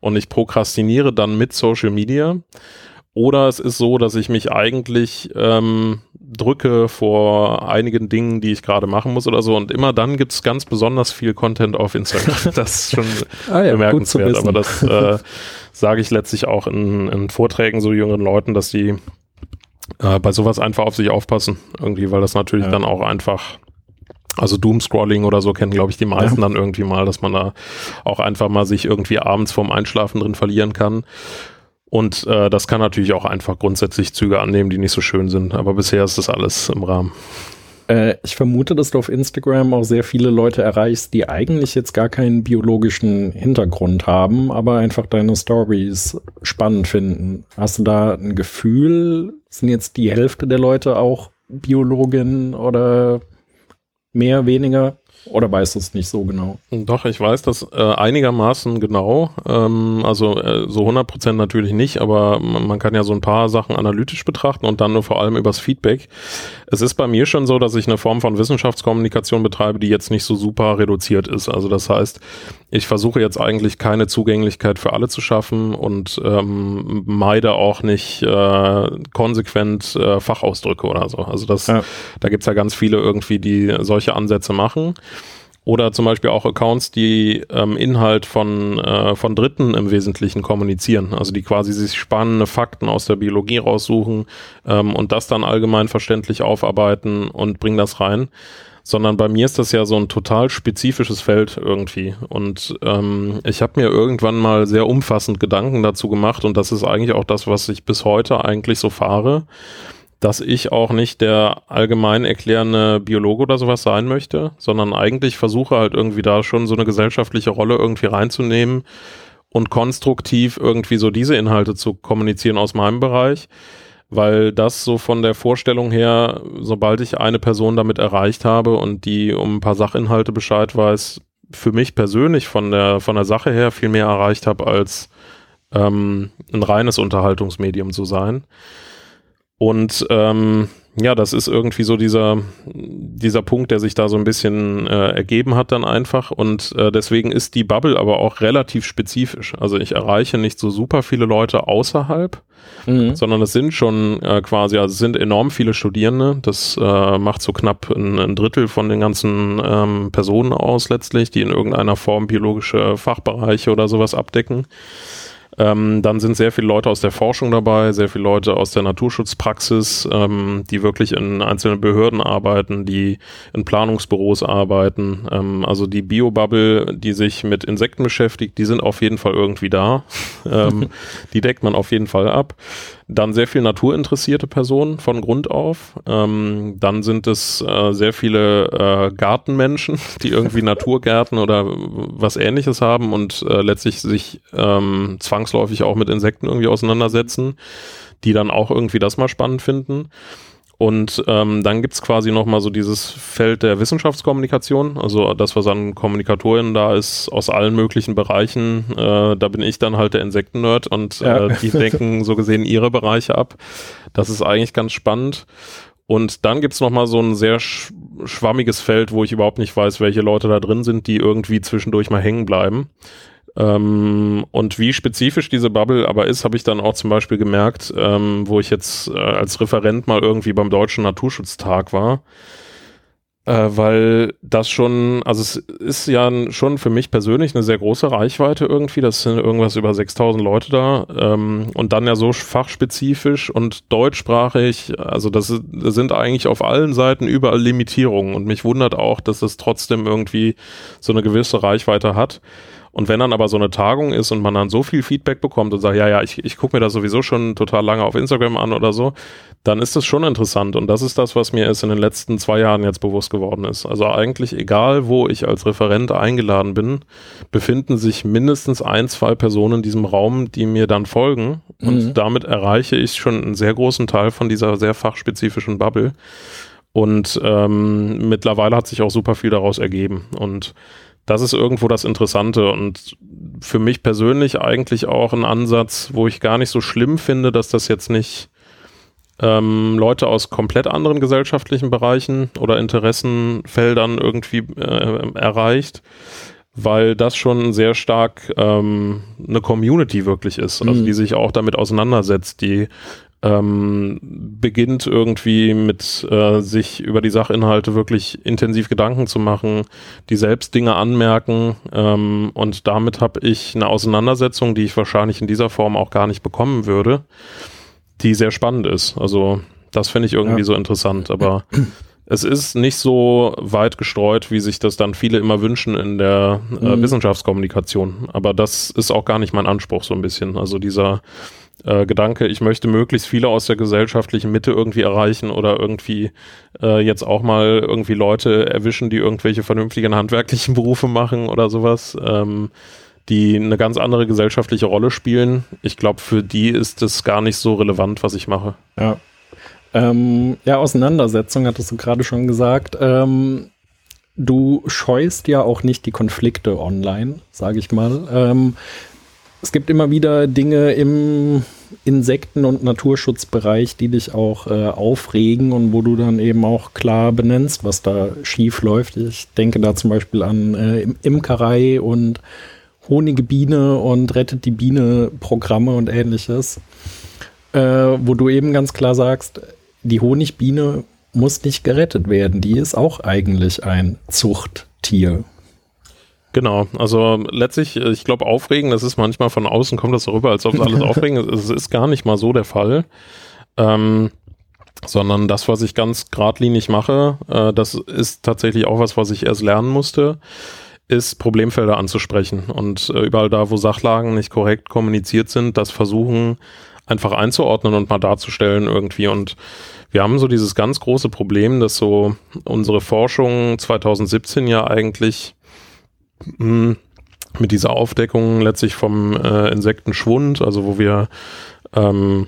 und ich prokrastiniere dann mit Social Media oder es ist so, dass ich mich eigentlich ähm, drücke vor einigen Dingen, die ich gerade machen muss oder so. Und immer dann gibt es ganz besonders viel Content auf Instagram. <laughs> Das ist schon ah ja, bemerkenswert. Aber das äh, sage ich letztlich auch in, in, Vorträgen so jüngeren Leuten, dass die äh, bei sowas einfach auf sich aufpassen. Irgendwie, weil das natürlich ja. dann auch einfach also Doomscrolling oder so kennen, glaube ich, die meisten ja. dann irgendwie mal, dass man da auch einfach mal sich irgendwie abends vorm Einschlafen drin verlieren kann. Und äh, das kann natürlich auch einfach grundsätzlich Züge annehmen, die nicht so schön sind. Aber bisher ist das alles im Rahmen. Äh, ich vermute, dass du auf Instagram auch sehr viele Leute erreichst, die eigentlich jetzt gar keinen biologischen Hintergrund haben, aber einfach deine Stories spannend finden. Hast du da ein Gefühl? Sind jetzt die Hälfte der Leute auch Biologinnen oder mehr, weniger? Oder weißt du es nicht so genau? Doch, ich weiß das äh, einigermaßen genau. Ähm, also äh, so 100% natürlich nicht, aber man, man, kann ja so ein paar Sachen analytisch betrachten und dann nur vor allem übers Feedback. Es ist bei mir schon so, dass ich eine Form von Wissenschaftskommunikation betreibe, die jetzt nicht so super reduziert ist. Also das heißt, ich versuche jetzt eigentlich keine Zugänglichkeit für alle zu schaffen und ähm, meide auch nicht äh, konsequent äh, Fachausdrücke oder so. Also das, ja. da gibt's ja ganz viele irgendwie, die solche Ansätze machen. Oder zum Beispiel auch Accounts, die ähm, Inhalt von, äh, von Dritten im Wesentlichen kommunizieren. Also die quasi sich spannende Fakten aus der Biologie raussuchen ähm, und das dann allgemein verständlich aufarbeiten und bringen das rein. Sondern bei mir ist das ja so ein total spezifisches Feld irgendwie. Und ähm, ich habe mir irgendwann mal sehr umfassend Gedanken dazu gemacht und das ist eigentlich auch das, was ich bis heute eigentlich so fahre dass ich auch nicht der allgemein erklärende Biologe oder sowas sein möchte, sondern eigentlich versuche halt irgendwie da schon so eine gesellschaftliche Rolle irgendwie reinzunehmen und konstruktiv irgendwie so diese Inhalte zu kommunizieren aus meinem Bereich, weil das so von der Vorstellung her, sobald ich eine Person damit erreicht habe und die um ein paar Sachinhalte Bescheid weiß, für mich persönlich von der, von der Sache her viel mehr erreicht habe, als ähm, ein reines Unterhaltungsmedium zu sein. Und ähm, ja, das ist irgendwie so dieser, dieser Punkt, der sich da so ein bisschen äh, ergeben hat dann einfach. Und äh, deswegen ist die Bubble aber auch relativ spezifisch. Also ich erreiche nicht so super viele Leute außerhalb, mhm. sondern es sind schon äh, quasi, also es sind enorm viele Studierende. Das äh, macht so knapp ein, ein Drittel von den ganzen ähm, Personen aus letztlich, die in irgendeiner Form biologische Fachbereiche oder sowas abdecken. Ähm, dann sind sehr viele Leute aus der Forschung dabei, sehr viele Leute aus der Naturschutzpraxis, ähm, die wirklich in einzelnen Behörden arbeiten, die in Planungsbüros arbeiten. Ähm, also die Biobubble, die sich mit Insekten beschäftigt, die sind auf jeden Fall irgendwie da. <laughs> Ähm, die deckt man auf jeden Fall ab. Dann sehr viel naturinteressierte Personen von Grund auf. Ähm, dann sind es äh, sehr viele äh, Gartenmenschen, <laughs> die irgendwie Naturgärten oder was ähnliches haben und äh, letztlich sich ähm, zwangsläufig auch mit Insekten irgendwie auseinandersetzen, die dann auch irgendwie das mal spannend finden. Und ähm, dann gibt's quasi nochmal so dieses Feld der Wissenschaftskommunikation, also das, was an Kommunikatoren da ist, aus allen möglichen Bereichen. Äh, da bin ich dann halt der Insekten-Nerd und ja. äh, die denken so gesehen ihre Bereiche ab. Das ist eigentlich ganz spannend. Und dann gibt's noch mal so ein sehr sch schwammiges Feld, wo ich überhaupt nicht weiß, welche Leute da drin sind, die irgendwie zwischendurch mal hängen bleiben. Ähm, und wie spezifisch diese Bubble aber ist, habe ich dann auch zum Beispiel gemerkt, ähm, wo ich jetzt äh, als Referent mal irgendwie beim Deutschen Naturschutztag war. Äh, weil das schon, also es ist ja schon für mich persönlich eine sehr große Reichweite irgendwie. Das sind irgendwas über 6000 Leute da ähm, und dann ja so fachspezifisch und deutschsprachig. Also das, das sind eigentlich auf allen Seiten überall Limitierungen und mich wundert auch, dass es trotzdem irgendwie so eine gewisse Reichweite hat. Und wenn dann aber so eine Tagung ist und man dann so viel Feedback bekommt und sagt, ja, ja, ich, ich gucke mir das sowieso schon total lange auf Instagram an oder so, dann ist das schon interessant. Und das ist das, was mir erst in den letzten zwei Jahren jetzt bewusst geworden ist. Also eigentlich egal, wo ich als Referent eingeladen bin, befinden sich mindestens ein, zwei Personen in diesem Raum, die mir dann folgen. Und mhm. damit erreiche ich schon einen sehr großen Teil von dieser sehr fachspezifischen Bubble. Und ähm, mittlerweile hat sich auch super viel daraus ergeben. Und das ist irgendwo das Interessante und für mich persönlich eigentlich auch ein Ansatz, wo ich gar nicht so schlimm finde, dass das jetzt nicht ähm, Leute aus komplett anderen gesellschaftlichen Bereichen oder Interessenfeldern irgendwie äh, erreicht, weil das schon sehr stark ähm, eine Community wirklich ist, also mhm. die sich auch damit auseinandersetzt, die ähm, beginnt irgendwie mit äh, sich über die Sachinhalte wirklich intensiv Gedanken zu machen, die selbst Dinge anmerken ähm, und damit habe ich eine Auseinandersetzung, die ich wahrscheinlich in dieser Form auch gar nicht bekommen würde, die sehr spannend ist. Also das finde ich irgendwie ja. so interessant, aber es ist nicht so weit gestreut, wie sich das dann viele immer wünschen in der äh, mhm. Wissenschaftskommunikation. Aber das ist auch gar nicht mein Anspruch so ein bisschen. Also dieser äh, Gedanke, ich möchte möglichst viele aus der gesellschaftlichen Mitte irgendwie erreichen oder irgendwie äh, jetzt auch mal irgendwie Leute erwischen, die irgendwelche vernünftigen handwerklichen <laughs> Berufe machen oder sowas, ähm, die eine ganz andere gesellschaftliche Rolle spielen. Ich glaube, für die ist es gar nicht so relevant, was ich mache. Ja. Ähm, ja, Auseinandersetzung hattest du gerade schon gesagt. Ähm, du scheust ja auch nicht die Konflikte online, sage ich mal. Ähm, es gibt immer wieder Dinge im Insekten- und Naturschutzbereich, die dich auch äh, aufregen und wo du dann eben auch klar benennst, was da schief läuft. Ich denke da zum Beispiel an äh, Imkerei und Honige Biene und Rettet die Biene Programme und ähnliches, äh, wo du eben ganz klar sagst, die Honigbiene muss nicht gerettet werden. Die ist auch eigentlich ein Zuchttier. Genau, also letztlich, ich glaube, aufregen, das ist manchmal von außen kommt das so rüber, als ob es alles <laughs> aufregen ist. Es ist gar nicht mal so der Fall. Ähm, sondern das, was ich ganz geradlinig mache, äh, das ist tatsächlich auch was, was ich erst lernen musste, ist Problemfelder anzusprechen und äh, überall da, wo Sachlagen nicht korrekt kommuniziert sind, das versuchen einfach einzuordnen und mal darzustellen irgendwie und wir haben so dieses ganz große Problem, dass so unsere Forschung 2017 ja eigentlich mh, mit dieser Aufdeckung letztlich vom äh, Insektenschwund, also wo wir ähm,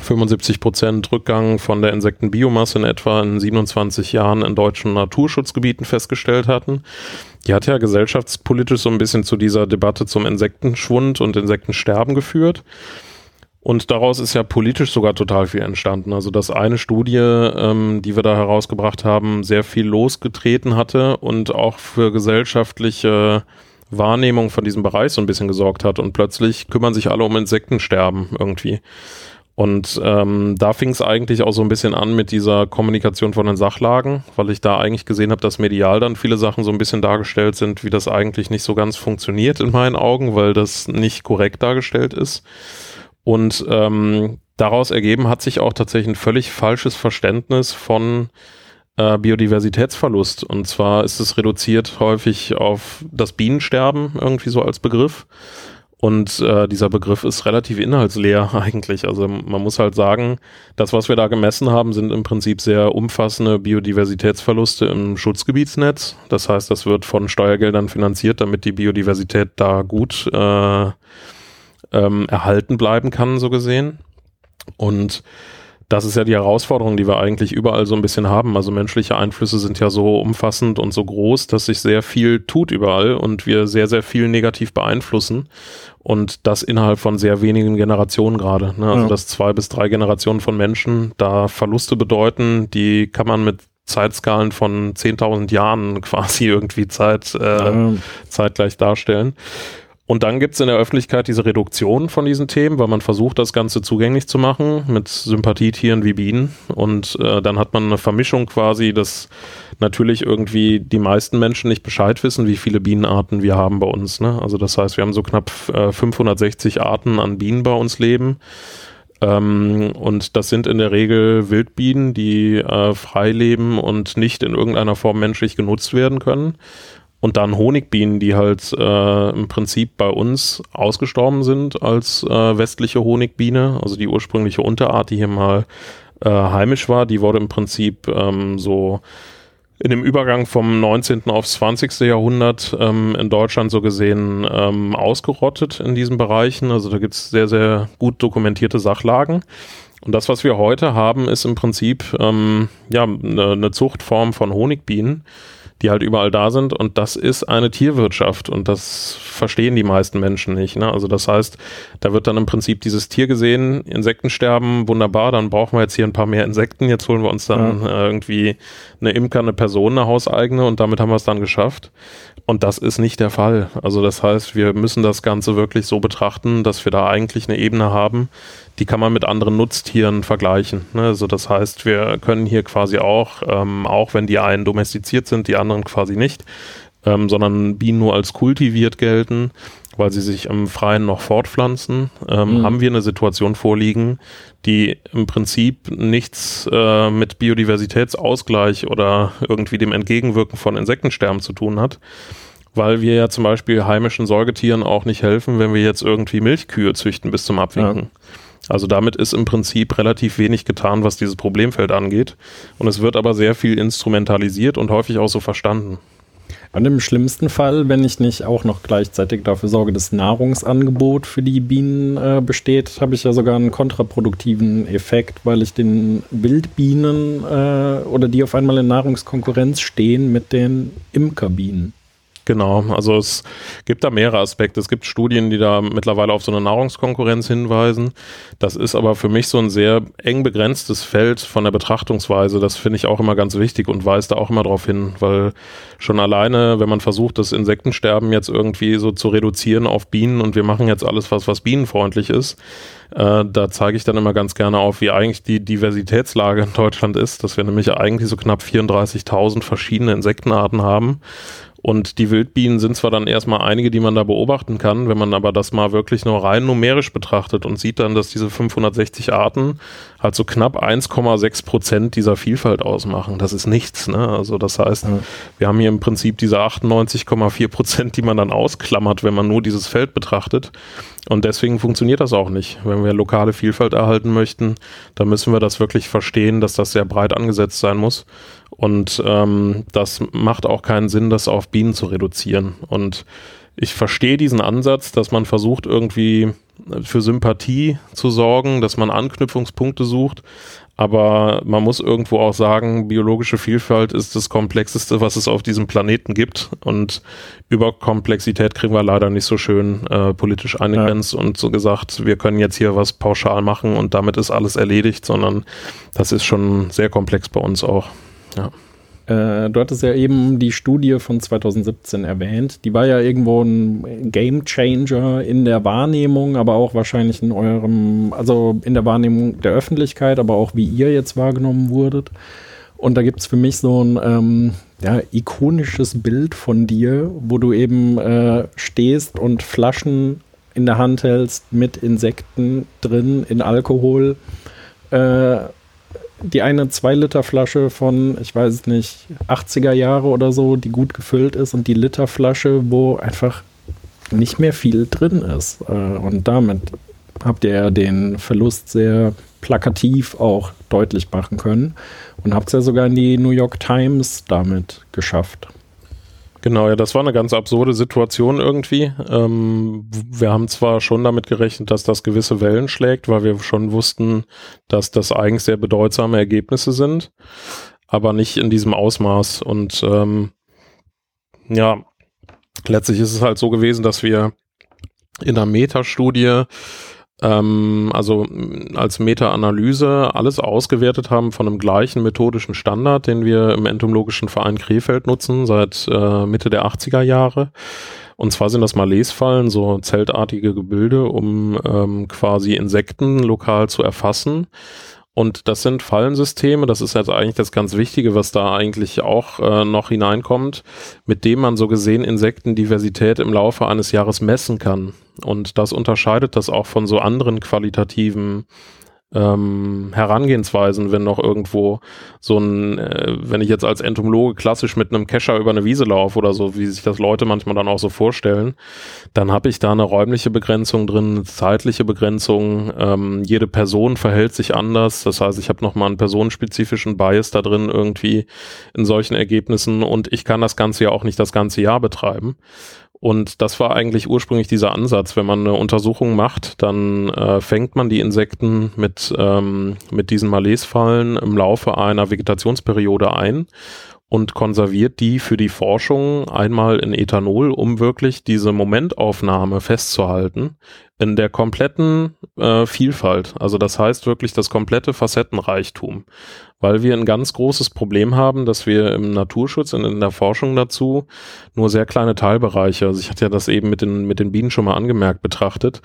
75 Prozent Rückgang von der Insektenbiomasse in etwa in 27 Jahren in deutschen Naturschutzgebieten festgestellt hatten. Die hat ja gesellschaftspolitisch so ein bisschen zu dieser Debatte zum Insektenschwund und Insektensterben geführt. Und daraus ist ja politisch sogar total viel entstanden. Also dass eine Studie, ähm, die wir da herausgebracht haben, sehr viel losgetreten hatte und auch für gesellschaftliche Wahrnehmung von diesem Bereich so ein bisschen gesorgt hat. Und plötzlich kümmern sich alle um Insektensterben irgendwie. Und ähm, da fing es eigentlich auch so ein bisschen an mit dieser Kommunikation von den Sachlagen, weil ich da eigentlich gesehen habe, dass medial dann viele Sachen so ein bisschen dargestellt sind, wie das eigentlich nicht so ganz funktioniert in meinen Augen, weil das nicht korrekt dargestellt ist. Und ähm, daraus ergeben hat sich auch tatsächlich ein völlig falsches Verständnis von äh, Biodiversitätsverlust. Und zwar ist es reduziert häufig auf das Bienensterben irgendwie so als Begriff. Und äh, dieser Begriff ist relativ inhaltsleer <laughs> eigentlich. Also man muss halt sagen, das, was wir da gemessen haben, sind im Prinzip sehr umfassende Biodiversitätsverluste im Schutzgebietsnetz. Das heißt, das wird von Steuergeldern finanziert, damit die Biodiversität da gut äh, ähm, erhalten bleiben kann, so gesehen. Und das ist ja die Herausforderung, die wir eigentlich überall so ein bisschen haben. Also menschliche Einflüsse sind ja so umfassend und so groß, dass sich sehr viel tut überall und wir sehr, sehr viel negativ beeinflussen. Und das innerhalb von sehr wenigen Generationen gerade. Ne? Also ja. dass zwei bis drei Generationen von Menschen da Verluste bedeuten, die kann man mit Zeitskalen von 10.000 Jahren <laughs> quasi irgendwie Zeit, äh, ja. zeitgleich darstellen. Und dann gibt es in der Öffentlichkeit diese Reduktion von diesen Themen, weil man versucht, das Ganze zugänglich zu machen mit Sympathietieren wie Bienen. Und äh, dann hat man eine Vermischung quasi, dass natürlich irgendwie die meisten Menschen nicht Bescheid wissen, wie viele Bienenarten wir haben bei uns. Ne? Also das heißt, wir haben so knapp äh, 560 Arten an Bienen bei uns leben. Ähm, und das sind in der Regel Wildbienen, die äh, frei leben und nicht in irgendeiner Form menschlich genutzt werden können. Und dann Honigbienen, die halt äh, im Prinzip bei uns ausgestorben sind als äh, westliche Honigbiene. Also die ursprüngliche Unterart, die hier mal äh, heimisch war, die wurde im Prinzip ähm, so in dem Übergang vom 19. aufs 20. Jahrhundert ähm, in Deutschland so gesehen ähm, ausgerottet in diesen Bereichen. Also da gibt es sehr, sehr gut dokumentierte Sachlagen. Und das, was wir heute haben, ist im Prinzip ähm, ja eine ne Zuchtform von Honigbienen die halt überall da sind. Und das ist eine Tierwirtschaft und das verstehen die meisten Menschen nicht. Ne? Also das heißt, da wird dann im Prinzip dieses Tier gesehen, Insektensterben, wunderbar, dann brauchen wir jetzt hier ein paar mehr Insekten, jetzt holen wir uns dann ja. äh, irgendwie eine Imker, eine Person, eine hauseigene und damit haben wir es dann geschafft. Und das ist nicht der Fall. Also das heißt, wir müssen das Ganze wirklich so betrachten, dass wir da eigentlich eine Ebene haben, die kann man mit anderen Nutztieren vergleichen. Ne? Also das heißt, wir können hier quasi auch, ähm, auch wenn die einen domestiziert sind, die anderen quasi nicht, ähm, sondern Bienen nur als kultiviert gelten, weil sie sich im Freien noch fortpflanzen, ähm, mhm. haben wir eine Situation vorliegen, die im Prinzip nichts äh, mit Biodiversitätsausgleich oder irgendwie dem Entgegenwirken von Insektensterben zu tun hat, weil wir ja zum Beispiel heimischen Säugetieren auch nicht helfen, wenn wir jetzt irgendwie Milchkühe züchten bis zum Abwinken. Ja. Also damit ist im Prinzip relativ wenig getan, was dieses Problemfeld angeht. Und es wird aber sehr viel instrumentalisiert und häufig auch so verstanden. Und im schlimmsten Fall, wenn ich nicht auch noch gleichzeitig dafür sorge, dass Nahrungsangebot für die Bienen äh, besteht, habe ich ja sogar einen kontraproduktiven Effekt, weil ich den Wildbienen äh, oder die auf einmal in Nahrungskonkurrenz stehen mit den Imkerbienen. Genau, also es gibt da mehrere Aspekte. Es gibt Studien, die da mittlerweile auf so eine Nahrungskonkurrenz hinweisen. Das ist aber für mich so ein sehr eng begrenztes Feld von der Betrachtungsweise. Das finde ich auch immer ganz wichtig und weist da auch immer darauf hin, weil schon alleine, wenn man versucht, das Insektensterben jetzt irgendwie so zu reduzieren auf Bienen und wir machen jetzt alles, was, was bienenfreundlich ist, äh, da zeige ich dann immer ganz gerne auf, wie eigentlich die Diversitätslage in Deutschland ist, dass wir nämlich eigentlich so knapp 34.000 verschiedene Insektenarten haben und die Wildbienen sind zwar dann erstmal einige, die man da beobachten kann, wenn man aber das mal wirklich nur rein numerisch betrachtet und sieht dann, dass diese 560 Arten halt so knapp 1,6 Prozent dieser Vielfalt ausmachen. Das ist nichts. Ne? Also das heißt, ja. wir haben hier im Prinzip diese 98,4 Prozent, die man dann ausklammert, wenn man nur dieses Feld betrachtet. Und deswegen funktioniert das auch nicht. Wenn wir lokale Vielfalt erhalten möchten, dann müssen wir das wirklich verstehen, dass das sehr breit angesetzt sein muss. Und ähm, das macht auch keinen Sinn, das auf Bienen zu reduzieren. Und ich verstehe diesen Ansatz, dass man versucht, irgendwie für Sympathie zu sorgen, dass man Anknüpfungspunkte sucht. Aber man muss irgendwo auch sagen, biologische Vielfalt ist das Komplexeste, was es auf diesem Planeten gibt. Und über Komplexität kriegen wir leider nicht so schön äh, politisch eingegrenzt ja. und so gesagt, wir können jetzt hier was pauschal machen und damit ist alles erledigt, sondern das ist schon sehr komplex bei uns auch. Ja. Äh, du hattest ja eben die Studie von 2017 erwähnt. Die war ja irgendwo ein Game Changer in der Wahrnehmung, aber auch wahrscheinlich in eurem, also in der Wahrnehmung der Öffentlichkeit, aber auch wie ihr jetzt wahrgenommen wurdet. Und da gibt es für mich so ein ähm, ja, ikonisches Bild von dir, wo du eben äh, stehst und Flaschen in der Hand hältst mit Insekten drin, in Alkohol. Äh, die eine 2-Liter-Flasche von, ich weiß nicht, 80er Jahre oder so, die gut gefüllt ist und die Literflasche, wo einfach nicht mehr viel drin ist. Äh, und damit habt ihr den Verlust sehr plakativ auch deutlich machen können und habt es ja sogar in die New York Times damit geschafft. Genau, ja, das war eine ganz absurde Situation irgendwie. Ähm, wir haben zwar schon damit gerechnet, dass das gewisse Wellen schlägt, weil wir schon wussten, dass das eigentlich sehr bedeutsame Ergebnisse sind, aber nicht in diesem Ausmaß. Und ähm, ja, letztlich ist es halt so gewesen, dass wir in einer Metastudie ähm, also als Meta-Analyse alles ausgewertet haben von einem gleichen methodischen Standard, den wir im Entomologischen Verein Krefeld nutzen seit äh, Mitte der 80er Jahre. Und zwar sind das Malesfallen, so zeltartige Gebilde, um ähm, quasi Insekten lokal zu erfassen. Und das sind Fallensysteme, das ist jetzt eigentlich das ganz Wichtige, was da eigentlich auch äh, noch hineinkommt, mit dem man so gesehen Insektendiversität im Laufe eines Jahres messen kann. Und das unterscheidet das auch von so anderen qualitativen ähm, Herangehensweisen, wenn noch irgendwo so ein, äh, wenn ich jetzt als Entomologe klassisch mit einem Kescher über eine Wiese laufe oder so, wie sich das Leute manchmal dann auch so vorstellen, dann habe ich da eine räumliche Begrenzung drin, eine zeitliche Begrenzung. Ähm, jede Person verhält sich anders. Das heißt, ich habe nochmal einen personenspezifischen Bias da drin irgendwie in solchen Ergebnissen und ich kann das Ganze ja auch nicht das ganze Jahr betreiben. Und das war eigentlich ursprünglich dieser Ansatz. Wenn man eine Untersuchung macht, dann äh, fängt man die Insekten mit, ähm, mit diesen Malesfallen im Laufe einer Vegetationsperiode ein und konserviert die für die Forschung einmal in Ethanol, um wirklich diese Momentaufnahme festzuhalten in der kompletten äh, Vielfalt. Also das heißt wirklich das komplette Facettenreichtum, weil wir ein ganz großes Problem haben, dass wir im Naturschutz und in der Forschung dazu nur sehr kleine Teilbereiche, also ich hatte ja das eben mit den, mit den Bienen schon mal angemerkt, betrachtet.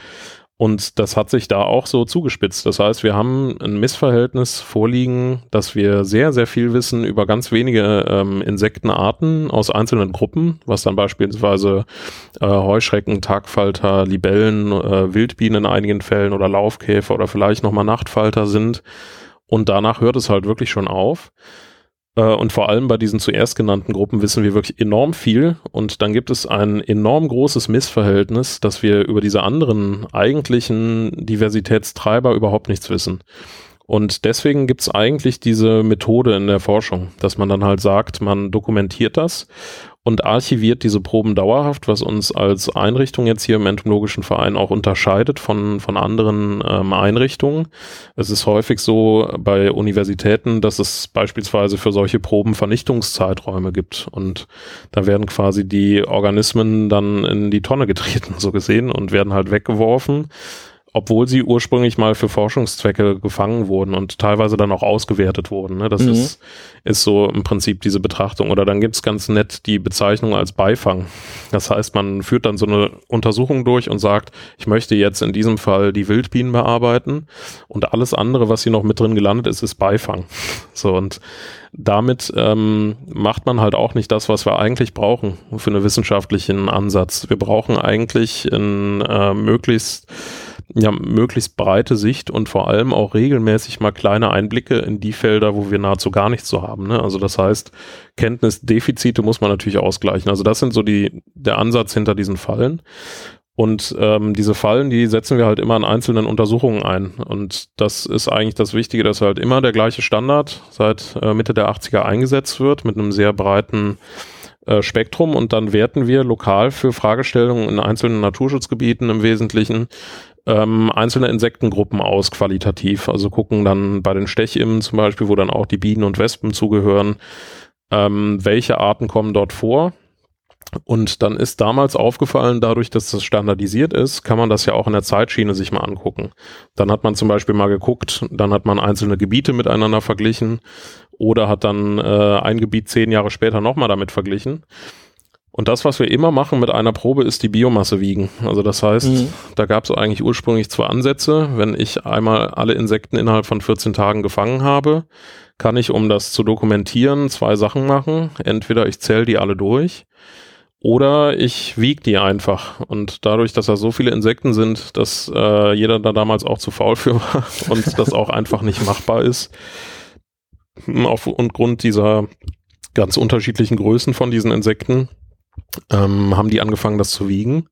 Und das hat sich da auch so zugespitzt. Das heißt, wir haben ein Missverhältnis vorliegen, dass wir sehr, sehr viel wissen über ganz wenige ähm, Insektenarten aus einzelnen Gruppen, was dann beispielsweise äh, Heuschrecken, Tagfalter, Libellen, äh, Wildbienen in einigen Fällen oder Laufkäfer oder vielleicht nochmal Nachtfalter sind. Und danach hört es halt wirklich schon auf. Äh, und vor allem bei diesen zuerst genannten Gruppen wissen wir wirklich enorm viel. Und dann gibt es ein enorm großes Missverhältnis, dass wir über diese anderen eigentlichen Diversitätstreiber überhaupt nichts wissen. Und deswegen gibt es eigentlich diese Methode in der Forschung, dass man dann halt sagt, man dokumentiert das und archiviert diese Proben dauerhaft, was uns als Einrichtung jetzt hier im Entomologischen Verein auch unterscheidet von, von anderen ähm, Einrichtungen. Es ist häufig so bei Universitäten, dass es beispielsweise für solche Proben Vernichtungszeiträume gibt und da werden quasi die Organismen dann in die Tonne getreten, <laughs> so gesehen, und werden halt weggeworfen obwohl sie ursprünglich mal für Forschungszwecke gefangen wurden und teilweise dann auch ausgewertet wurden. Ne? Das mhm. ist, ist so im Prinzip diese Betrachtung. Oder dann gibt's ganz nett die Bezeichnung als Beifang. Das heißt, man führt dann so eine Untersuchung durch und sagt, ich möchte jetzt in diesem Fall die Wildbienen bearbeiten und alles andere, was hier noch mit drin gelandet ist, ist Beifang. <laughs> So und damit ähm, macht man halt auch nicht das, was wir eigentlich brauchen für einen wissenschaftlichen Ansatz. Wir brauchen eigentlich in äh, möglichst ja, möglichst breite Sicht und vor allem auch regelmäßig mal kleine Einblicke in die Felder, wo wir nahezu gar nichts zu haben. Ne? Also das heißt, Kenntnisdefizite muss man natürlich ausgleichen. Also das sind so die, der Ansatz hinter diesen Fallen. Und ähm, diese Fallen, die setzen wir halt immer in einzelnen Untersuchungen ein. Und das ist eigentlich das Wichtige, dass halt immer der gleiche Standard seit äh, Mitte der 80er eingesetzt wird mit einem sehr breiten äh, Spektrum und dann werten wir lokal für Fragestellungen in einzelnen Naturschutzgebieten im Wesentlichen ähm, einzelne Insektengruppen aus qualitativ. Also gucken dann bei den Stechimmen zum Beispiel, wo dann auch die Bienen und Wespen zugehören, ähm, welche Arten kommen dort vor. Und dann ist damals aufgefallen, dadurch, dass das standardisiert ist, kann man das ja auch in der Zeitschiene sich mal angucken. Dann hat man zum Beispiel mal geguckt, dann hat man einzelne Gebiete miteinander verglichen oder hat dann äh, ein Gebiet zehn Jahre später nochmal damit verglichen. Und das, was wir immer machen mit einer Probe, ist die Biomasse wiegen. Also das heißt, mhm. da gab es eigentlich ursprünglich zwei Ansätze. Wenn ich einmal alle Insekten innerhalb von 14 Tagen gefangen habe, kann ich, um das zu dokumentieren, zwei Sachen machen. Entweder ich zähle die alle durch oder ich wiege die einfach. Und dadurch, dass da so viele Insekten sind, dass äh, jeder da damals auch zu faul für war <laughs> und das auch einfach nicht machbar ist, aufgrund dieser ganz unterschiedlichen Größen von diesen Insekten, ähm, haben die angefangen, das zu wiegen.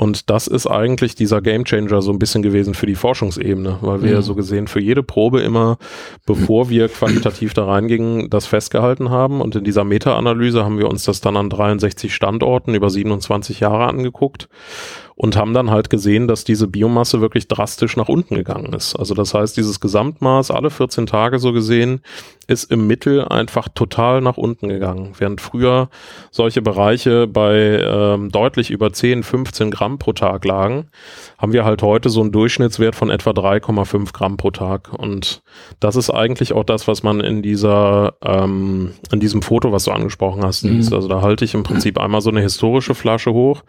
Und das ist eigentlich dieser Gamechanger so ein bisschen gewesen für die Forschungsebene, weil wir mhm. so gesehen für jede Probe immer, bevor wir quantitativ da reingingen, das festgehalten haben. Und in dieser Meta-Analyse haben wir uns das dann an 63 Standorten über 27 Jahre angeguckt und haben dann halt gesehen, dass diese Biomasse wirklich drastisch nach unten gegangen ist. Also das heißt, dieses Gesamtmaß alle 14 Tage so gesehen ist im Mittel einfach total nach unten gegangen. Während früher solche Bereiche bei ähm, deutlich über 10, 15 Gramm pro Tag lagen, haben wir halt heute so einen Durchschnittswert von etwa 3,5 Gramm pro Tag. Und das ist eigentlich auch das, was man in dieser, ähm, in diesem Foto, was du angesprochen hast, mhm. Also da halte ich im Prinzip einmal so eine historische Flasche hoch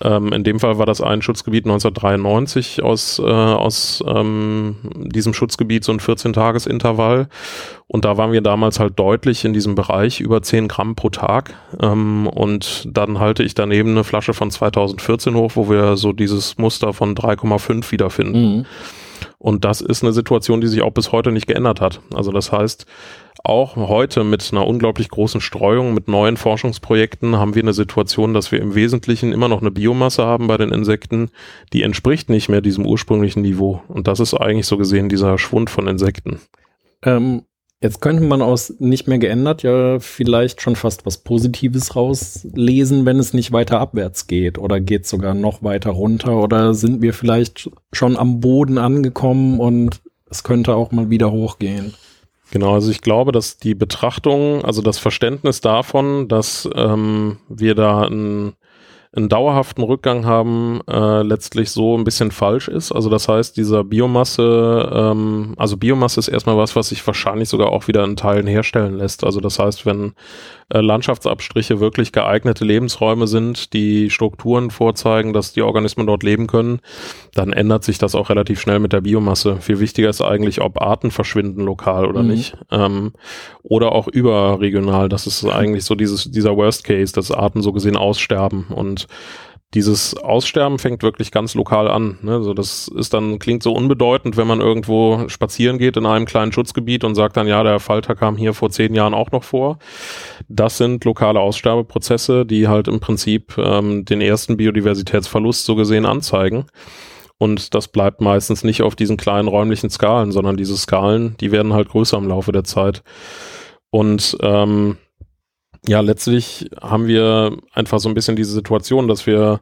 ähm, in dem Fall war das ein Schutzgebiet 1993 aus, äh, aus ähm, diesem Schutzgebiet so ein 14-Tages-Intervall. Und da waren wir damals halt deutlich in diesem Bereich über 10 Gramm pro Tag. Ähm, und dann halte ich daneben eine Flasche von 2014 hoch, wo wir so dieses Muster von 3,5 wiederfinden. Mhm. Und das ist eine Situation, die sich auch bis heute nicht geändert hat. Also das heißt, auch heute mit einer unglaublich großen Streuung, mit neuen Forschungsprojekten haben wir eine Situation, dass wir im Wesentlichen immer noch eine Biomasse haben bei den Insekten, die entspricht nicht mehr diesem ursprünglichen Niveau. Und das ist eigentlich so gesehen dieser Schwund von Insekten. Ähm, jetzt könnte man aus nicht mehr geändert ja vielleicht schon fast was Positives rauslesen, wenn es nicht weiter abwärts geht oder geht sogar noch weiter runter oder sind wir vielleicht schon am Boden angekommen und es könnte auch mal wieder hochgehen. Genau, also ich glaube, dass die Betrachtung, also das Verständnis davon, dass ähm, wir da ein einen dauerhaften Rückgang haben, äh, letztlich so ein bisschen falsch ist. Also das heißt, dieser Biomasse, ähm, also Biomasse ist erstmal was, was sich wahrscheinlich sogar auch wieder in Teilen herstellen lässt. Also das heißt, wenn äh, Landschaftsabstriche wirklich geeignete Lebensräume sind, die Strukturen vorzeigen, dass die Organismen dort leben können, dann ändert sich das auch relativ schnell mit der Biomasse. Viel wichtiger ist eigentlich, ob Arten verschwinden lokal oder mhm. nicht. Ähm, oder auch überregional. Das ist eigentlich so dieses, dieser Worst Case, dass Arten so gesehen aussterben und dieses Aussterben fängt wirklich ganz lokal an. Ne? Also das ist dann, klingt so unbedeutend, wenn man irgendwo spazieren geht in einem kleinen Schutzgebiet und sagt dann, ja, der Falter kam hier vor zehn Jahren auch noch vor. Das sind lokale Aussterbeprozesse, die halt im Prinzip ähm, den ersten Biodiversitätsverlust so gesehen anzeigen. Und das bleibt meistens nicht auf diesen kleinen räumlichen Skalen, sondern diese Skalen, die werden halt größer im Laufe der Zeit. Und ähm, ja, letztlich haben wir einfach so ein bisschen diese Situation, dass wir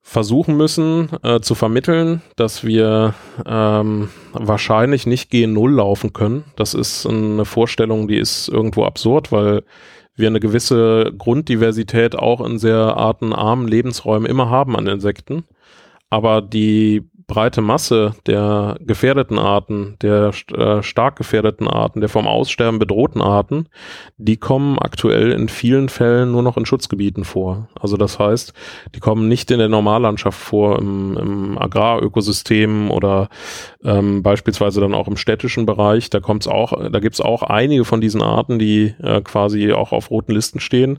versuchen müssen äh, zu vermitteln, dass wir ähm, wahrscheinlich nicht G0 laufen können. Das ist eine Vorstellung, die ist irgendwo absurd, weil wir eine gewisse Grunddiversität auch in sehr artenarmen Lebensräumen immer haben an Insekten. Aber die breite Masse der gefährdeten Arten, der äh, stark gefährdeten Arten, der vom Aussterben bedrohten Arten, die kommen aktuell in vielen Fällen nur noch in Schutzgebieten vor. Also das heißt, die kommen nicht in der Normallandschaft vor, im, im Agrarökosystem oder ähm, beispielsweise dann auch im städtischen Bereich. Da kommt's auch, da gibt's auch einige von diesen Arten, die äh, quasi auch auf roten Listen stehen.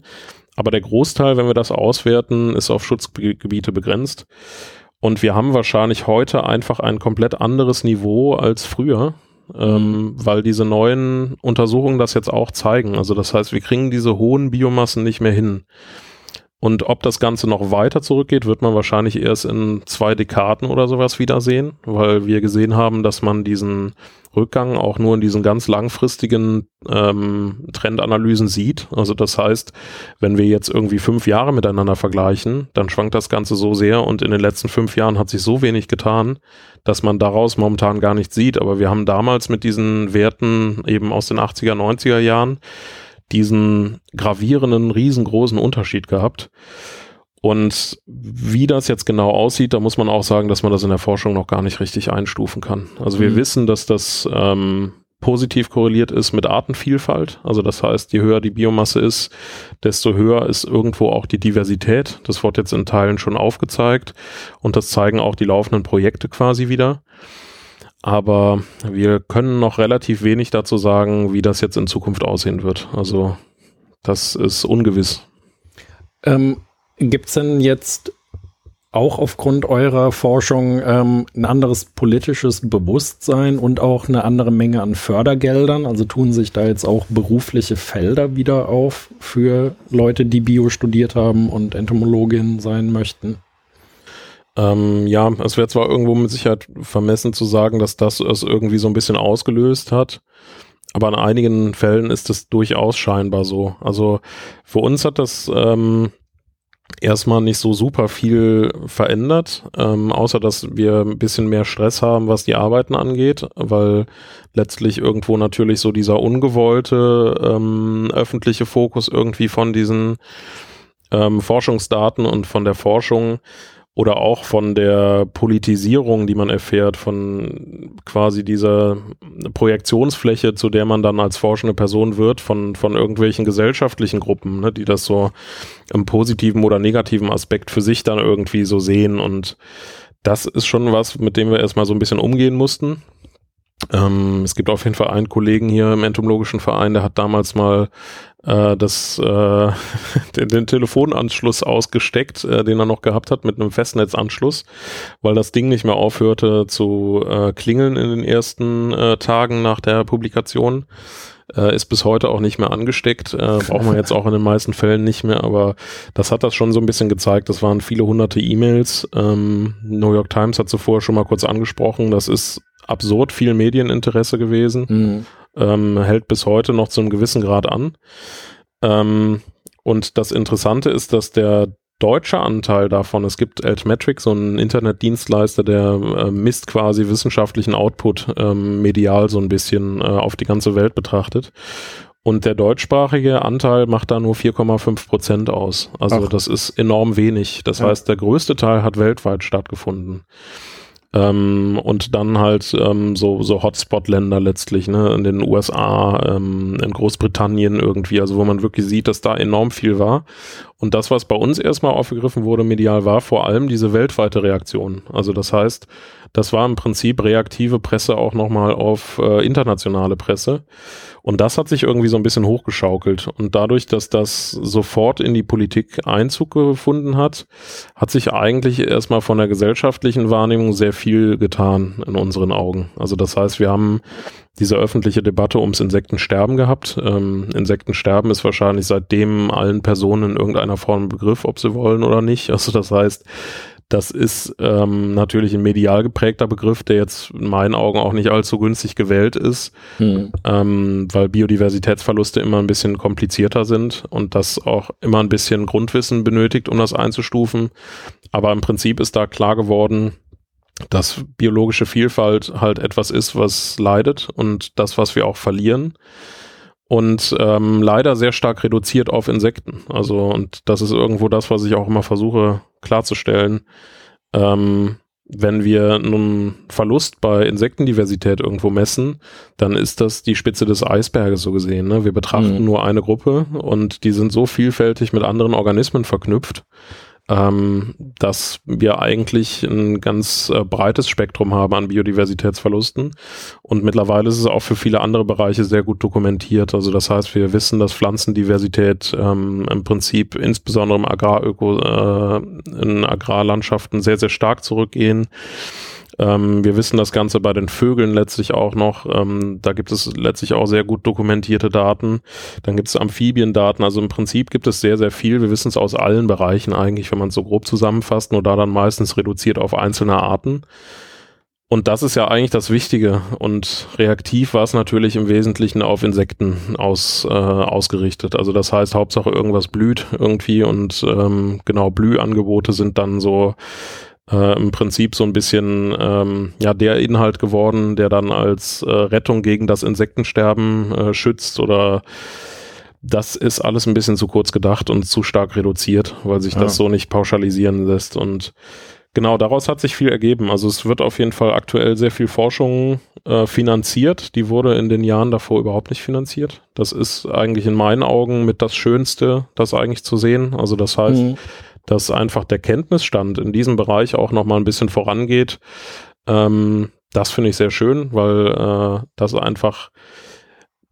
Aber der Großteil, wenn wir das auswerten, ist auf Schutzgebiete begrenzt. Und wir haben wahrscheinlich heute einfach ein komplett anderes Niveau als früher, ähm, mhm. weil diese neuen Untersuchungen das jetzt auch zeigen. Also das heißt, wir kriegen diese hohen Biomassen nicht mehr hin. Und ob das Ganze noch weiter zurückgeht, wird man wahrscheinlich erst in zwei Dekaden oder sowas wiedersehen, weil wir gesehen haben, dass man diesen Rückgang auch nur in diesen ganz langfristigen ähm, Trendanalysen sieht. Also das heißt, wenn wir jetzt irgendwie fünf Jahre miteinander vergleichen, dann schwankt das Ganze so sehr und in den letzten fünf Jahren hat sich so wenig getan, dass man daraus momentan gar nichts sieht. Aber wir haben damals mit diesen Werten eben aus den 80er, 90er Jahren diesen gravierenden, riesengroßen Unterschied gehabt. Und wie das jetzt genau aussieht, da muss man auch sagen, dass man das in der Forschung noch gar nicht richtig einstufen kann. Also wir mhm. wissen, dass das ähm, positiv korreliert ist mit Artenvielfalt. Also das heißt, je höher die Biomasse ist, desto höher ist irgendwo auch die Diversität. Das wird jetzt in Teilen schon aufgezeigt und das zeigen auch die laufenden Projekte quasi wieder. Aber wir können noch relativ wenig dazu sagen, wie das jetzt in Zukunft aussehen wird. Also das ist ungewiss. Ähm, Gibt es denn jetzt auch aufgrund eurer Forschung ähm, ein anderes politisches Bewusstsein und auch eine andere Menge an Fördergeldern? Also tun sich da jetzt auch berufliche Felder wieder auf für Leute, die Bio studiert haben und Entomologin sein möchten? Ähm, ja, es wäre zwar irgendwo mit Sicherheit vermessen zu sagen, dass das es irgendwie so ein bisschen ausgelöst hat, aber in einigen Fällen ist es durchaus scheinbar so. Also für uns hat das ähm, erstmal nicht so super viel verändert, ähm, außer dass wir ein bisschen mehr Stress haben, was die Arbeiten angeht, weil letztlich irgendwo natürlich so dieser ungewollte ähm, öffentliche Fokus irgendwie von diesen ähm, Forschungsdaten und von der Forschung oder auch von der Politisierung, die man erfährt, von quasi dieser Projektionsfläche, zu der man dann als forschende Person wird, von, von irgendwelchen gesellschaftlichen Gruppen, ne, die das so im positiven oder negativen Aspekt für sich dann irgendwie so sehen. Und das ist schon was, mit dem wir erstmal so ein bisschen umgehen mussten. Ähm, es gibt auf jeden Fall einen Kollegen hier im entomologischen Verein, der hat damals mal äh, das, äh, <laughs> den, den Telefonanschluss ausgesteckt, äh, den er noch gehabt hat mit einem Festnetzanschluss, weil das Ding nicht mehr aufhörte zu äh, klingeln in den ersten äh, Tagen nach der Publikation. Äh, ist bis heute auch nicht mehr angesteckt, braucht man jetzt auch in den meisten Fällen nicht mehr, aber das hat das schon so ein bisschen gezeigt. Das waren viele hunderte E-Mails. Ähm, New York Times hat zuvor schon mal kurz angesprochen. Das ist absurd viel Medieninteresse gewesen. Mhm. Ähm, hält bis heute noch zu einem gewissen Grad an. Ähm, und das Interessante ist, dass der deutsche Anteil davon, es gibt Altmetric, so einen Internetdienstleister, der äh, misst quasi wissenschaftlichen Output ähm, medial so ein bisschen äh, auf die ganze Welt betrachtet. Und der deutschsprachige Anteil macht da nur 4,5 Prozent aus. Also Ach. das ist enorm wenig. Das ja. heißt, der größte Teil hat weltweit stattgefunden. Ähm, und dann halt ähm, so, so Hotspot-Länder letztlich, ne, in den USA, ähm, in Großbritannien irgendwie, also wo man wirklich sieht, dass da enorm viel war. Und das, was bei uns erstmal aufgegriffen wurde, medial, war vor allem diese weltweite Reaktion. Also das heißt, das war im Prinzip reaktive Presse auch nochmal auf äh, internationale Presse. Und das hat sich irgendwie so ein bisschen hochgeschaukelt. Und dadurch, dass das sofort in die Politik Einzug gefunden hat, hat sich eigentlich erstmal von der gesellschaftlichen Wahrnehmung sehr viel getan in unseren Augen. Also das heißt, wir haben diese öffentliche Debatte ums Insektensterben gehabt. Ähm, Insektensterben ist wahrscheinlich seitdem allen Personen in irgendeiner Form Begriff, ob sie wollen oder nicht. Also das heißt, Das ist ähm, natürlich ein medial geprägter Begriff, der jetzt in meinen Augen auch nicht allzu günstig gewählt ist, hm. ähm, weil Biodiversitätsverluste immer ein bisschen komplizierter sind und das auch immer ein bisschen Grundwissen benötigt, um das einzustufen. Aber im Prinzip ist da klar geworden, dass biologische Vielfalt halt etwas ist, was leidet und das, was wir auch verlieren und ähm, leider sehr stark reduziert auf Insekten. Also, und das ist irgendwo das, was ich auch immer versuche klarzustellen. Ähm, wenn wir nun Verlust bei Insektendiversität irgendwo messen, dann ist das die Spitze des Eisberges so gesehen. Ne? Wir betrachten mhm. nur eine Gruppe und die sind so vielfältig mit anderen Organismen verknüpft, ähm, dass wir eigentlich ein ganz äh, breites Spektrum haben an Biodiversitätsverlusten. Und mittlerweile ist es auch für viele andere Bereiche sehr gut dokumentiert. Also das heißt, wir wissen, dass Pflanzendiversität ähm, im Prinzip insbesondere im Agraröko, äh, in Agrarlandschaften sehr, sehr stark zurückgehen. Ähm, wir wissen das Ganze bei den Vögeln letztlich auch noch. Ähm, da gibt es letztlich auch sehr gut dokumentierte Daten. Dann gibt es Amphibiendaten. Also im Prinzip gibt es sehr, sehr viel. Wir wissen es aus allen Bereichen eigentlich, wenn man es so grob zusammenfasst, nur da dann meistens reduziert auf einzelne Arten. Und das ist ja eigentlich das Wichtige. Und reaktiv war es natürlich im Wesentlichen auf Insekten aus, äh, ausgerichtet. Also das heißt, Hauptsache irgendwas blüht irgendwie und ähm, genau Blühangebote sind dann so äh, im Prinzip so ein bisschen ähm, ja der Inhalt geworden, der dann als äh, Rettung gegen das Insektensterben äh, schützt oder das ist alles ein bisschen zu kurz gedacht und zu stark reduziert, weil sich ja. das so nicht pauschalisieren lässt und Genau, daraus hat sich viel ergeben. Also es wird auf jeden Fall aktuell sehr viel Forschung äh, finanziert. Die wurde in den Jahren davor überhaupt nicht finanziert. Das ist eigentlich in meinen Augen mit das Schönste, das eigentlich zu sehen. Also das heißt, mhm dass einfach der Kenntnisstand in diesem Bereich auch nochmal ein bisschen vorangeht. Ähm, das finde ich sehr schön, weil äh, das einfach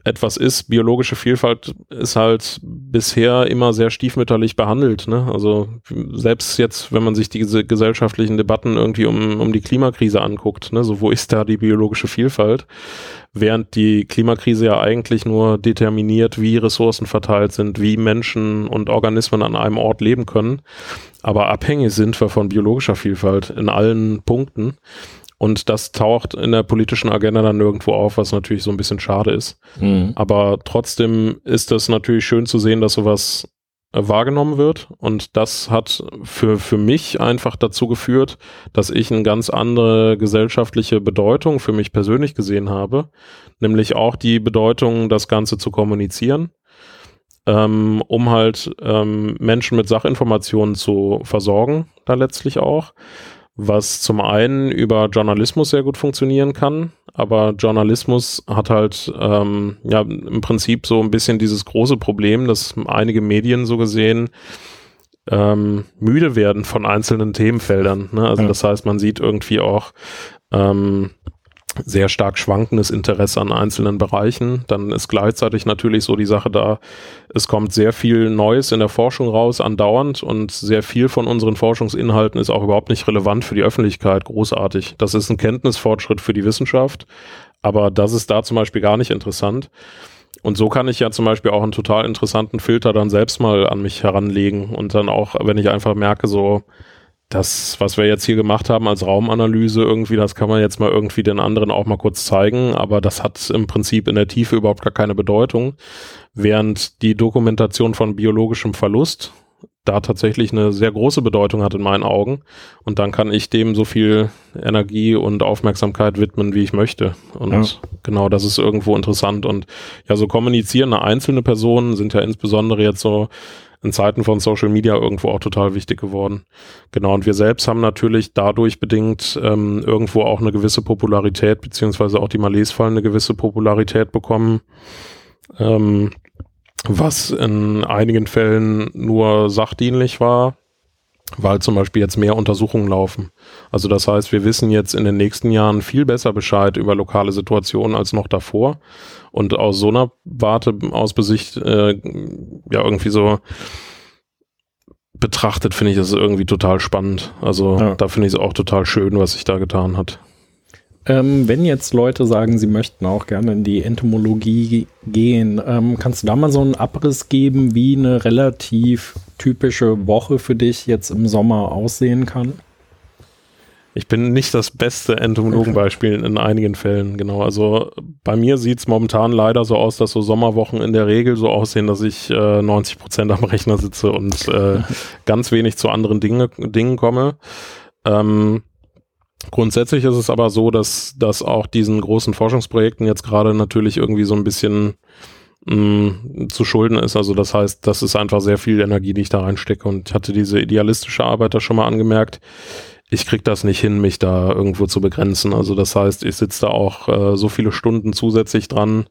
etwas ist. Biologische Vielfalt ist halt bisher immer sehr stiefmütterlich behandelt. Ne? Also selbst jetzt, wenn man sich diese gesellschaftlichen Debatten irgendwie um, um die Klimakrise anguckt, ne? so wo ist da die biologische Vielfalt? Während die Klimakrise ja eigentlich nur determiniert, wie Ressourcen verteilt sind, wie Menschen und Organismen an einem Ort leben können. Aber abhängig sind wir von biologischer Vielfalt in allen Punkten. Und das taucht in der politischen Agenda dann nirgendwo auf, was natürlich so ein bisschen schade ist. Mhm. Aber trotzdem ist es natürlich schön zu sehen, dass sowas wahrgenommen wird. Und das hat für, für mich einfach dazu geführt, dass ich eine ganz andere gesellschaftliche Bedeutung für mich persönlich gesehen habe. Nämlich auch die Bedeutung, das Ganze zu kommunizieren. Ähm, um halt ähm, Menschen mit Sachinformationen zu versorgen, da letztlich auch was zum einen über Journalismus sehr gut funktionieren kann, aber Journalismus hat halt ähm, ja im Prinzip so ein bisschen dieses große Problem, dass einige Medien so gesehen ähm, müde werden von einzelnen Themenfeldern. Ne? Also ja. das heißt, man sieht irgendwie auch ähm, sehr stark schwankendes Interesse an einzelnen Bereichen. Dann ist gleichzeitig natürlich so die Sache da, es kommt sehr viel Neues in der Forschung raus, andauernd und sehr viel von unseren Forschungsinhalten ist auch überhaupt nicht relevant für die Öffentlichkeit, großartig. Das ist ein Kenntnisfortschritt für die Wissenschaft, aber das ist da zum Beispiel gar nicht interessant. Und so kann ich ja zum Beispiel auch einen total interessanten Filter dann selbst mal an mich heranlegen und dann auch, wenn ich einfach merke, so, das, was wir jetzt hier gemacht haben als Raumanalyse, irgendwie, das kann man jetzt mal irgendwie den anderen auch mal kurz zeigen, aber das hat im Prinzip in der Tiefe überhaupt gar keine Bedeutung, während die Dokumentation von biologischem Verlust da tatsächlich eine sehr große Bedeutung hat in meinen Augen. Und dann kann ich dem so viel Energie und Aufmerksamkeit widmen, wie ich möchte. Und ja. genau, das ist irgendwo interessant. Und ja, so kommunizierende einzelne Personen sind ja insbesondere jetzt so in Zeiten von Social Media irgendwo auch total wichtig geworden. Genau, und wir selbst haben natürlich dadurch bedingt ähm, irgendwo auch eine gewisse Popularität, beziehungsweise auch die Malays-Fallen eine gewisse Popularität bekommen. Ähm, was in einigen Fällen nur sachdienlich war, weil zum Beispiel jetzt mehr Untersuchungen laufen. Also das heißt, wir wissen jetzt in den nächsten Jahren viel besser Bescheid über lokale Situationen als noch davor. Und aus so einer Warte aus Besicht, äh, ja, irgendwie so betrachtet, finde ich das irgendwie total spannend. Also ja. da finde ich es auch total schön, was sich da getan hat. Ähm, wenn jetzt Leute sagen, sie möchten auch gerne in die Entomologie gehen, ähm, kannst du da mal so einen Abriss geben, wie eine relativ typische Woche für dich jetzt im Sommer aussehen kann? Ich bin nicht das beste Entomologenbeispiel in einigen Fällen, genau. Also bei mir sieht es momentan leider so aus, dass so Sommerwochen in der Regel so aussehen, dass ich äh, 90 Prozent am Rechner sitze und äh, <laughs> ganz wenig zu anderen Dinge, Dingen komme. Ähm, grundsätzlich ist es aber so, dass, dass auch diesen großen Forschungsprojekten jetzt gerade natürlich irgendwie so ein bisschen mh, mm, zu schulden ist. Also das heißt, das ist einfach sehr viel Energie, die ich da reinstecke. Und ich hatte diese idealistische Arbeit da schon mal angemerkt ich krieg das nicht hin, mich da irgendwo zu begrenzen. Also das heißt, ich sitze da auch äh, so viele Stunden zusätzlich dran,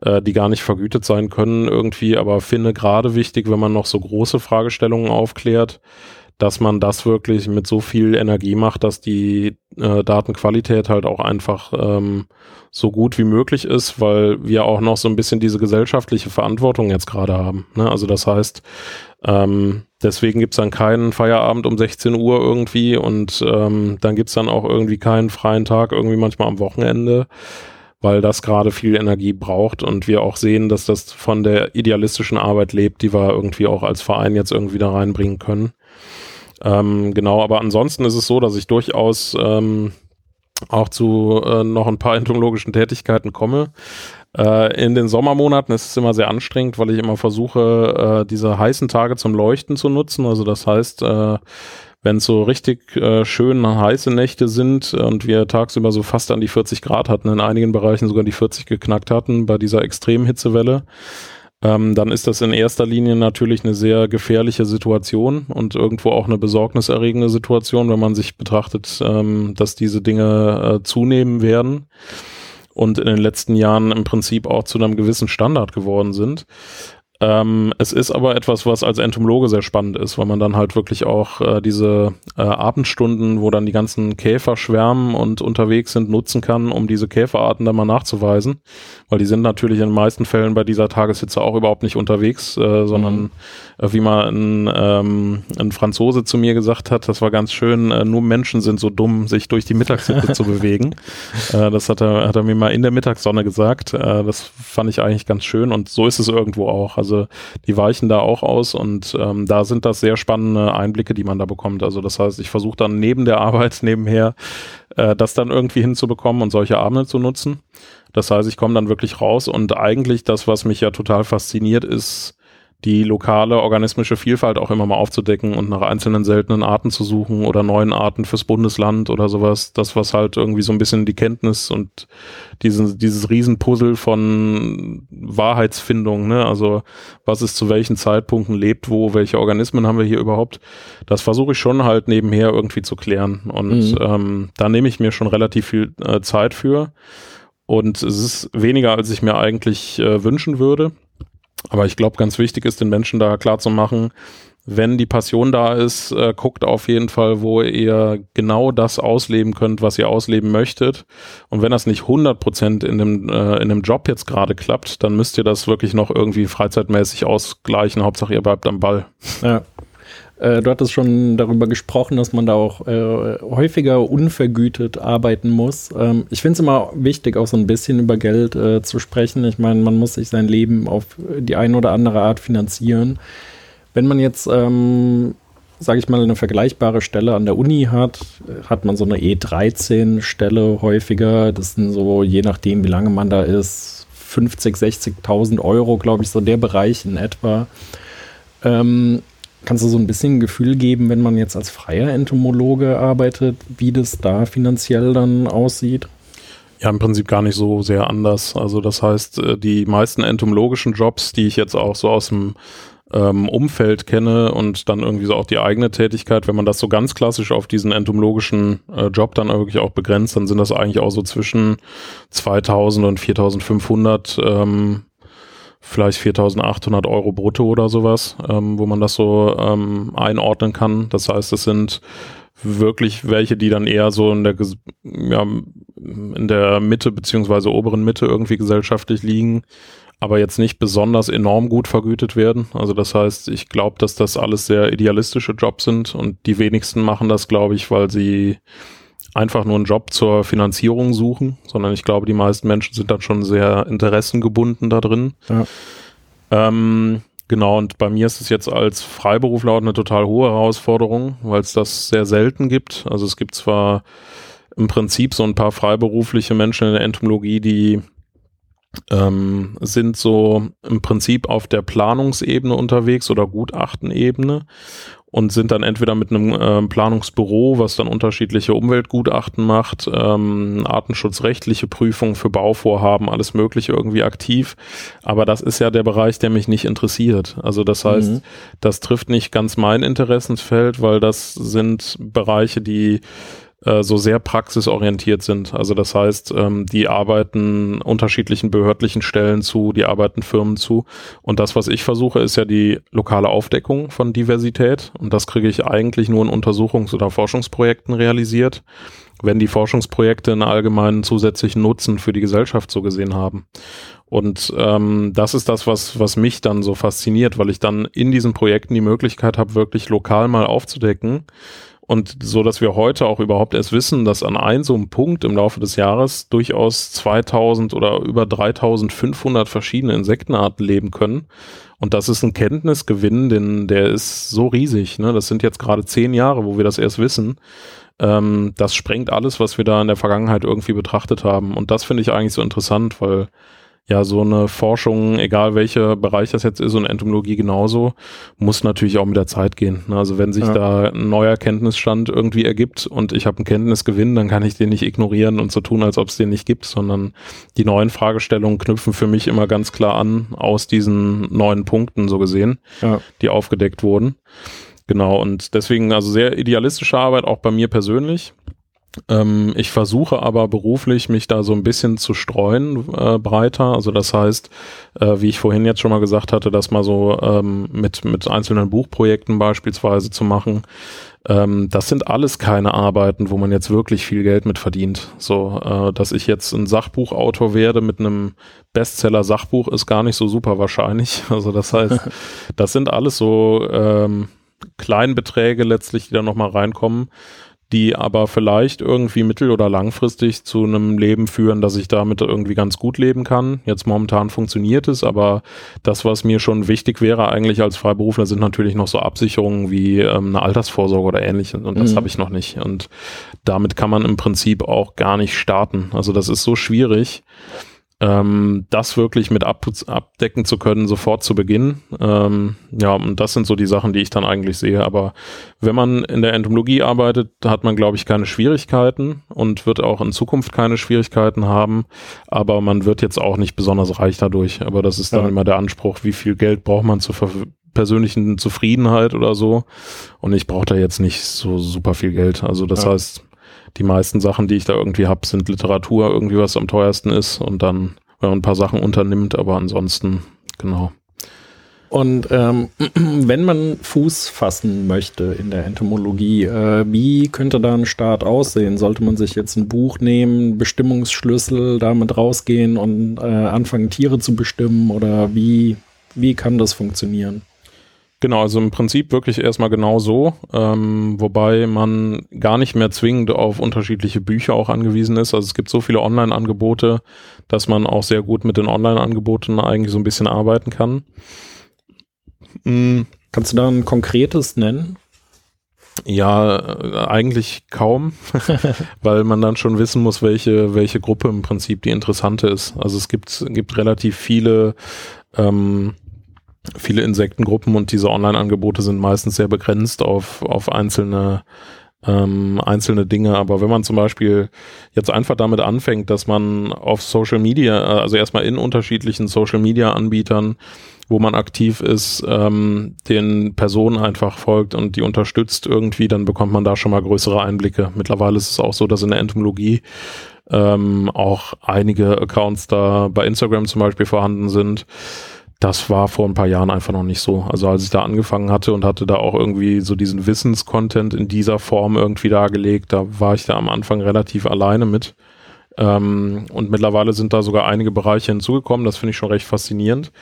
äh, die gar nicht vergütet sein können irgendwie, aber finde gerade wichtig, wenn man noch so große Fragestellungen aufklärt, dass man das wirklich mit so viel Energie macht, dass die äh, Datenqualität halt auch einfach ähm, so gut wie möglich ist, weil wir auch noch so ein bisschen diese gesellschaftliche Verantwortung jetzt gerade haben. Ne? Also das heißt, ähm, deswegen gibt's dann keinen Feierabend um 16 Uhr irgendwie und ähm, dann gibt's dann auch irgendwie keinen freien Tag, irgendwie manchmal am Wochenende, weil das gerade viel Energie braucht und wir auch sehen, dass das von der idealistischen Arbeit lebt, die wir irgendwie auch als Verein jetzt irgendwie da reinbringen können. Ähm, genau, aber ansonsten ist es so, dass ich durchaus ähm, auch zu äh, noch ein paar <laughs> entomologischen Tätigkeiten komme. Äh, in den Sommermonaten ist es immer sehr anstrengend, weil ich immer versuche, äh, diese heißen Tage zum Leuchten zu nutzen. Also das heißt, äh, wenn es so richtig äh, schön heiße Nächte sind und wir tagsüber so fast an die 40 Grad hatten, in einigen Bereichen sogar die 40 geknackt hatten bei dieser extremen Hitzewelle, ähm, dann ist das in erster Linie natürlich eine sehr gefährliche Situation und irgendwo auch eine besorgniserregende Situation, wenn man sich betrachtet, ähm, dass diese Dinge äh, zunehmen werden und in den letzten Jahren im Prinzip auch zu einem gewissen Standard geworden sind. Ähm, es ist aber etwas, was als Entomologe sehr spannend ist, weil man dann halt wirklich auch äh, diese äh, Abendstunden, wo dann die ganzen Käfer schwärmen und unterwegs sind, nutzen kann, um diese Käferarten dann mal nachzuweisen. Weil die sind natürlich in den meisten Fällen bei dieser Tageshitze auch überhaupt nicht unterwegs, äh, sondern mhm. Äh, wie mal ein, ähm, ein Franzose zu mir gesagt hat, das war ganz schön, äh, nur Menschen sind so dumm, sich durch die Mittagshitze zu bewegen. <laughs> Äh, das hat er, hat er mir mal in der Mittagssonne gesagt. das fand ich eigentlich ganz schön und so ist es irgendwo auch. Also also die weichen da auch aus und ähm, da sind das sehr spannende Einblicke, die man da bekommt. Also das heißt, ich versuche dann neben der Arbeit <laughs> nebenher äh, das dann irgendwie hinzubekommen und solche Abende zu nutzen. Das heißt, ich komme dann wirklich raus und eigentlich das, was mich ja total fasziniert, ist die lokale organismische Vielfalt auch immer mal aufzudecken und nach einzelnen seltenen Arten zu suchen oder neuen Arten fürs Bundesland oder sowas. Das, was halt irgendwie so ein bisschen die Kenntnis und diesen, dieses Riesenpuzzle von Wahrheitsfindung, ne? Also was ist zu welchen Zeitpunkten lebt wo, welche Organismen haben wir hier überhaupt, das versuche ich schon halt nebenher irgendwie zu klären. Und mhm. ähm, da nehme ich mir schon relativ viel äh, Zeit für. Und es ist weniger, als ich mir eigentlich äh, wünschen würde. Aber ich glaube, ganz wichtig ist, den Menschen da klar zu machen, wenn die Passion da ist, äh, guckt auf jeden Fall, wo ihr genau das ausleben könnt, was ihr ausleben möchtet. Und wenn das nicht 100% in dem, äh, in dem Job jetzt gerade klappt, dann müsst ihr das wirklich noch irgendwie freizeitmäßig ausgleichen. Hauptsache, ihr bleibt am Ball. Ja. Äh, du hattest schon darüber gesprochen, dass man da auch äh, häufiger unvergütet arbeiten muss. Ähm, ich finde es immer wichtig, auch so ein bisschen über Geld äh, zu sprechen. Ich meine, man muss sich sein Leben auf die eine oder andere Art finanzieren. Wenn man jetzt, ähm, sage ich mal, eine vergleichbare Stelle an der Uni hat, hat man so eine E13-Stelle häufiger. Das sind so, je nachdem, wie lange man da ist, 50, 60.000 Euro, glaube ich, so der Bereich in etwa. Ähm, Kannst du so ein bisschen ein Gefühl geben, wenn man jetzt als freier Entomologe arbeitet, wie das da finanziell dann aussieht? Ja, im Prinzip gar nicht so sehr anders. Also das heißt, äh, die meisten entomologischen Jobs, die ich jetzt auch so aus dem ähm, Umfeld kenne und dann irgendwie so auch die eigene Tätigkeit, wenn man das so ganz klassisch auf diesen entomologischen äh, Job dann wirklich auch begrenzt, dann sind das eigentlich auch so zwischen 2000 und 4500 ähm, vielleicht 4.800 Euro brutto oder sowas, ähm, wo man das so ähm, einordnen kann. Das heißt, es sind wirklich welche, die dann eher so in der, ja, in der Mitte beziehungsweise oberen Mitte irgendwie gesellschaftlich liegen, aber jetzt nicht besonders enorm gut vergütet werden. Also das heißt, ich glaube, dass das alles sehr idealistische Jobs sind und die wenigsten machen das, glaube ich, weil sie einfach nur einen Job zur Finanzierung suchen, sondern ich glaube, die meisten Menschen sind dann schon sehr interessengebunden da drin. Ja. Ähm, Genau, und bei mir ist es jetzt als Freiberufler auch eine total hohe Herausforderung, weil es das sehr selten gibt. Also es gibt zwar im Prinzip so ein paar freiberufliche Menschen in der Entomologie, die ähm, sind so im Prinzip auf der Planungsebene unterwegs oder Gutachtenebene und sind dann entweder mit einem äh, Planungsbüro, was dann unterschiedliche Umweltgutachten macht, ähm, artenschutzrechtliche Prüfungen für Bauvorhaben, alles Mögliche irgendwie aktiv. Aber das ist ja der Bereich, der mich nicht interessiert. Also das heißt, mhm. das trifft nicht ganz mein Interessensfeld, weil das sind Bereiche, die äh, so sehr praxisorientiert sind. Also das heißt, ähm, die arbeiten unterschiedlichen behördlichen Stellen zu, die arbeiten Firmen zu. Und das, was ich versuche, ist ja die lokale Aufdeckung von Diversität. Und das kriege ich eigentlich nur in Untersuchungs- oder Forschungsprojekten realisiert, wenn die Forschungsprojekte einen allgemeinen zusätzlichen Nutzen für die Gesellschaft so gesehen haben. Und ähm, das ist das, was, was mich dann so fasziniert, weil ich dann in diesen Projekten die Möglichkeit habe, wirklich lokal mal aufzudecken, und so, dass wir heute auch überhaupt erst wissen, dass an einem so einem Punkt im Laufe des Jahres durchaus 2000 oder über 3500 verschiedene Insektenarten leben können. Und das ist ein Kenntnisgewinn, denn der ist so riesig. Ne? Das sind jetzt gerade zehn Jahre, wo wir das erst wissen. Ähm, das sprengt alles, was wir da in der Vergangenheit irgendwie betrachtet haben. Und das finde ich eigentlich so interessant, weil ja, so eine Forschung, egal welcher Bereich das jetzt ist und Entomologie genauso, muss natürlich auch mit der Zeit gehen. Ne? Also wenn sich ja. da ein neuer Kenntnisstand irgendwie ergibt und ich habe einen Kenntnisgewinn, dann kann ich den nicht ignorieren und so tun, als ob es den nicht gibt, sondern die neuen Fragestellungen knüpfen für mich immer ganz klar an aus diesen neuen Punkten so gesehen, ja. die aufgedeckt wurden. Genau, und deswegen also sehr idealistische Arbeit auch bei mir persönlich. Ähm, ich versuche aber beruflich mich da so ein bisschen zu streuen äh, breiter. Also das heißt, äh, wie ich vorhin jetzt schon mal gesagt hatte, das mal so ähm, mit, mit einzelnen Buchprojekten beispielsweise zu machen. Ähm, das sind alles keine Arbeiten, wo man jetzt wirklich viel Geld mit verdient. So, äh, dass ich jetzt ein Sachbuchautor werde mit einem Bestseller-Sachbuch ist gar nicht so super wahrscheinlich. <laughs> Also das heißt, <laughs> das sind alles so ähm, Kleinbeträge letztlich, die da nochmal reinkommen die aber vielleicht irgendwie mittel- oder langfristig zu einem Leben führen, dass ich damit irgendwie ganz gut leben kann. Jetzt momentan funktioniert es, aber das, was mir schon wichtig wäre eigentlich als Freiberufler, sind natürlich noch so Absicherungen wie ähm, eine Altersvorsorge oder ähnliches und das mhm. habe ich noch nicht. Und damit kann man im Prinzip auch gar nicht starten. Also das ist so schwierig ähm, das wirklich mit ab, abdecken zu können, sofort zu Beginn. Ähm, ja, und das sind so die Sachen, die ich dann eigentlich sehe. Aber wenn man in der Entomologie arbeitet, hat man, glaube ich, keine Schwierigkeiten und wird auch in Zukunft keine Schwierigkeiten haben. Aber man wird jetzt auch nicht besonders reich dadurch. Aber das ist dann ja. immer der Anspruch, wie viel Geld braucht man zur persönlichen Zufriedenheit oder so. Und ich brauche da jetzt nicht so super viel Geld. Also das ja. heißt, die meisten Sachen, die ich da irgendwie habe, sind Literatur, irgendwie was am teuersten ist und dann, wenn man ein paar Sachen unternimmt, aber ansonsten, genau. Und ähm, <clears throat> wenn man Fuß fassen möchte in der Entomologie, äh, wie könnte da ein Start aussehen? Sollte man sich jetzt ein Buch nehmen, Bestimmungsschlüssel damit rausgehen und äh, anfangen, Tiere zu bestimmen? Oder wie, wie kann das funktionieren? Genau, also im Prinzip wirklich erstmal genau so, ähm, wobei man gar nicht mehr zwingend auf unterschiedliche Bücher auch angewiesen ist. Also es gibt so viele Online-Angebote, dass man auch sehr gut mit den Online-Angeboten eigentlich so ein bisschen arbeiten kann. Mhm. Kannst du da ein konkretes nennen? Ja, äh, eigentlich kaum, <laughs> weil man dann schon wissen muss, welche, welche Gruppe im Prinzip die interessante ist. Also es gibt, gibt relativ viele ähm, viele Insektengruppen und diese Online-Angebote sind meistens sehr begrenzt auf, auf einzelne ähm, einzelne Dinge. Aber wenn man zum Beispiel jetzt einfach damit anfängt, dass man auf Social Media, äh, also erstmal in unterschiedlichen Social Media Anbietern, wo man aktiv ist, ähm, den Personen einfach folgt und die unterstützt irgendwie, dann bekommt man da schon mal größere Einblicke. Mittlerweile ist es auch so, dass in der Entomologie ähm, auch einige Accounts da bei Instagram zum Beispiel vorhanden sind das war vor ein paar Jahren einfach noch nicht so. Also als ich da angefangen hatte und hatte da auch irgendwie so diesen Wissenscontent in dieser Form irgendwie dargelegt, da war ich da am Anfang relativ alleine mit. Ähm, und mittlerweile sind da sogar einige Bereiche hinzugekommen. Das finde ich schon recht faszinierend.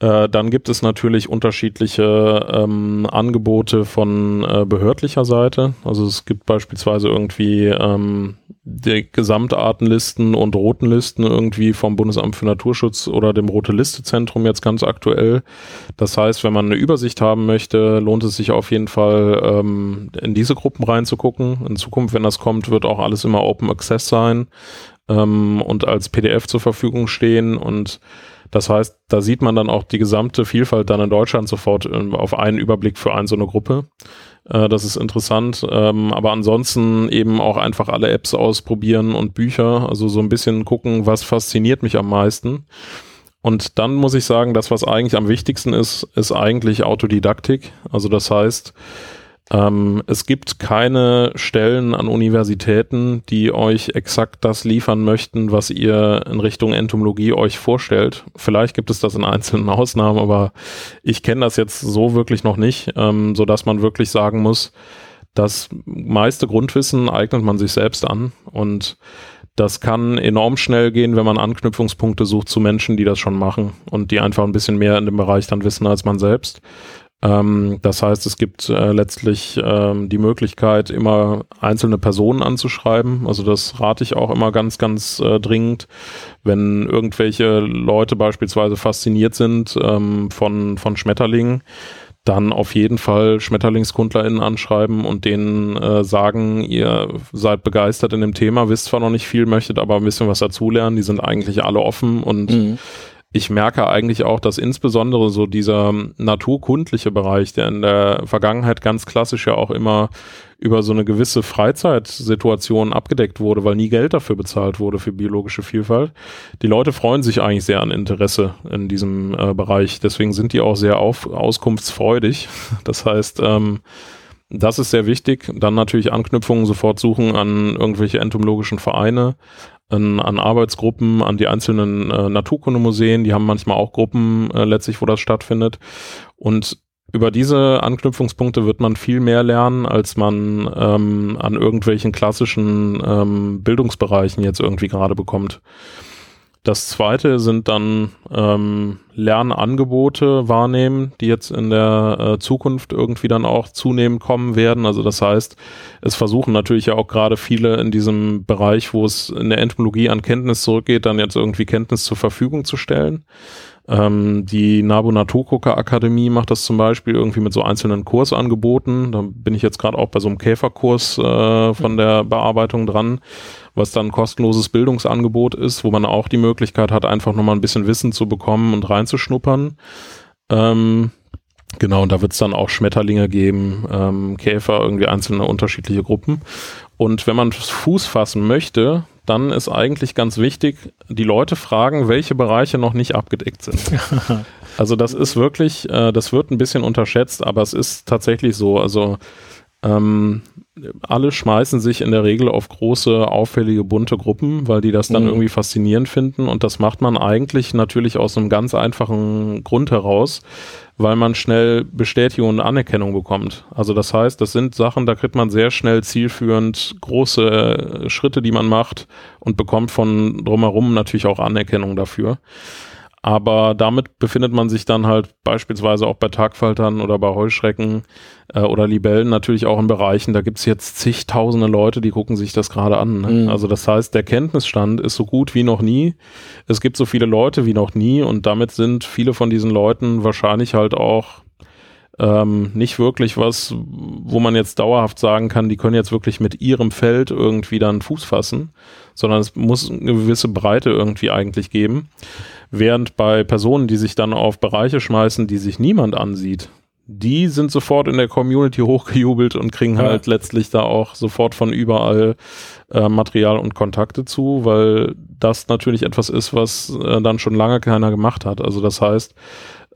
Äh, dann gibt es natürlich unterschiedliche ähm, Angebote von äh, behördlicher Seite. Also es gibt beispielsweise irgendwie ähm, die Gesamtartenlisten und Rotenlisten irgendwie vom Bundesamt für Naturschutz oder dem Rote Liste Zentrum jetzt ganz aktuell. Das heißt, wenn man eine Übersicht haben möchte, lohnt es sich auf jeden Fall ähm, in diese Gruppen reinzugucken. In Zukunft, wenn das kommt, wird auch alles immer Open Access sein ähm, und als PDF zur Verfügung stehen und das heißt, da sieht man dann auch die gesamte Vielfalt dann in Deutschland sofort ähm, auf einen Überblick für eine so eine Gruppe. Äh, das ist interessant. Ähm, aber ansonsten eben auch einfach alle Apps ausprobieren und Bücher. Also so ein bisschen gucken, was fasziniert mich am meisten. Und dann muss ich sagen, das, was eigentlich am wichtigsten ist, ist eigentlich Autodidaktik. Also das heißt, ähm, es gibt keine Stellen an Universitäten, die euch exakt das liefern möchten, was ihr in Richtung Entomologie euch vorstellt. Vielleicht gibt es das in einzelnen <laughs> Ausnahmen, aber ich kenne das jetzt so wirklich noch nicht, ähm, so dass man wirklich sagen muss, das meiste Grundwissen eignet man sich selbst an und das kann enorm schnell gehen, wenn man Anknüpfungspunkte sucht zu Menschen, die das schon machen und die einfach ein bisschen mehr in dem Bereich dann wissen als man selbst. Ähm, das heißt, es gibt äh, letztlich ähm, die Möglichkeit, immer einzelne Personen anzuschreiben. Also das rate ich auch immer ganz, ganz äh, dringend, wenn irgendwelche Leute beispielsweise fasziniert sind ähm, von, von Schmetterlingen dann auf jeden Fall SchmetterlingskundlerInnen anschreiben und denen äh, sagen, ihr seid begeistert in dem Thema, wisst zwar noch nicht viel, möchtet aber ein bisschen was dazulernen. Die sind eigentlich alle offen und mhm ich merke eigentlich auch, dass insbesondere so dieser naturkundliche Bereich, der in der Vergangenheit ganz klassisch ja auch immer über so eine gewisse Freizeitsituation abgedeckt wurde, weil nie Geld dafür bezahlt wurde für biologische Vielfalt. Die Leute freuen sich eigentlich sehr an Interesse in diesem äh, Bereich. Deswegen sind die auch sehr auf, auskunftsfreudig. <laughs> Das heißt, ähm, das ist sehr wichtig. Dann natürlich Anknüpfungen sofort suchen an irgendwelche entomologischen Vereine, an, an Arbeitsgruppen, an die einzelnen äh, Naturkundemuseen. Die haben manchmal auch Gruppen äh, letztlich, wo das stattfindet. Und über diese Anknüpfungspunkte wird man viel mehr lernen, als man ähm, an irgendwelchen klassischen ähm, Bildungsbereichen jetzt irgendwie gerade bekommt. Das zweite sind dann ähm, Lernangebote wahrnehmen, die jetzt in der äh, Zukunft irgendwie dann auch zunehmend kommen werden. Also das heißt, es versuchen natürlich ja auch gerade viele in diesem Bereich, wo es in der Entomologie an Kenntnis zurückgeht, dann jetzt irgendwie Kenntnis zur Verfügung zu stellen. Ähm, die Nabu Naturgucker Akademie macht das zum Beispiel irgendwie mit so einzelnen Kursangeboten. Da bin ich jetzt gerade auch bei so einem Käferkurs äh, von der Bearbeitung dran, was dann ein kostenloses Bildungsangebot ist, wo man auch die Möglichkeit hat, einfach nochmal ein bisschen Wissen zu bekommen und reinzuschnuppern. Ähm, Genau, und da wird es dann auch Schmetterlinge geben, ähm, Käfer, irgendwie einzelne unterschiedliche Gruppen. Und wenn man Fuß fassen möchte, dann ist eigentlich ganz wichtig, die Leute fragen, welche Bereiche noch nicht abgedeckt sind. <laughs> also das ist wirklich, äh, das wird ein bisschen unterschätzt, aber es ist tatsächlich so. Also ähm, alle schmeißen sich in der Regel auf große, auffällige, bunte Gruppen, weil die das dann mhm. irgendwie faszinierend finden. Und das macht man eigentlich natürlich aus einem ganz einfachen Grund heraus, weil man schnell Bestätigung und Anerkennung bekommt. Also das heißt, das sind Sachen, da kriegt man sehr schnell zielführend große äh, Schritte, die man macht und bekommt von drumherum natürlich auch Anerkennung dafür. Aber damit befindet man sich dann halt beispielsweise auch bei Tagfaltern oder bei Heuschrecken äh, oder Libellen natürlich auch in Bereichen, da gibt's jetzt zigtausende Leute, die gucken sich das gerade an. Ne? Mhm. Also das heißt, der Kenntnisstand ist so gut wie noch nie. Es gibt so viele Leute wie noch nie und damit sind viele von diesen Leuten wahrscheinlich halt auch ähm, nicht wirklich was, wo man jetzt dauerhaft sagen kann, die können jetzt wirklich mit ihrem Feld irgendwie dann Fuß fassen, sondern es muss eine gewisse Breite irgendwie eigentlich geben. Während bei Personen, die sich dann auf Bereiche schmeißen, die sich niemand ansieht, die sind sofort in der Community hochgejubelt und kriegen ja. halt letztlich da auch sofort von überall äh, Material und Kontakte zu, weil das natürlich etwas ist, was äh, dann schon lange keiner gemacht hat. Also das heißt,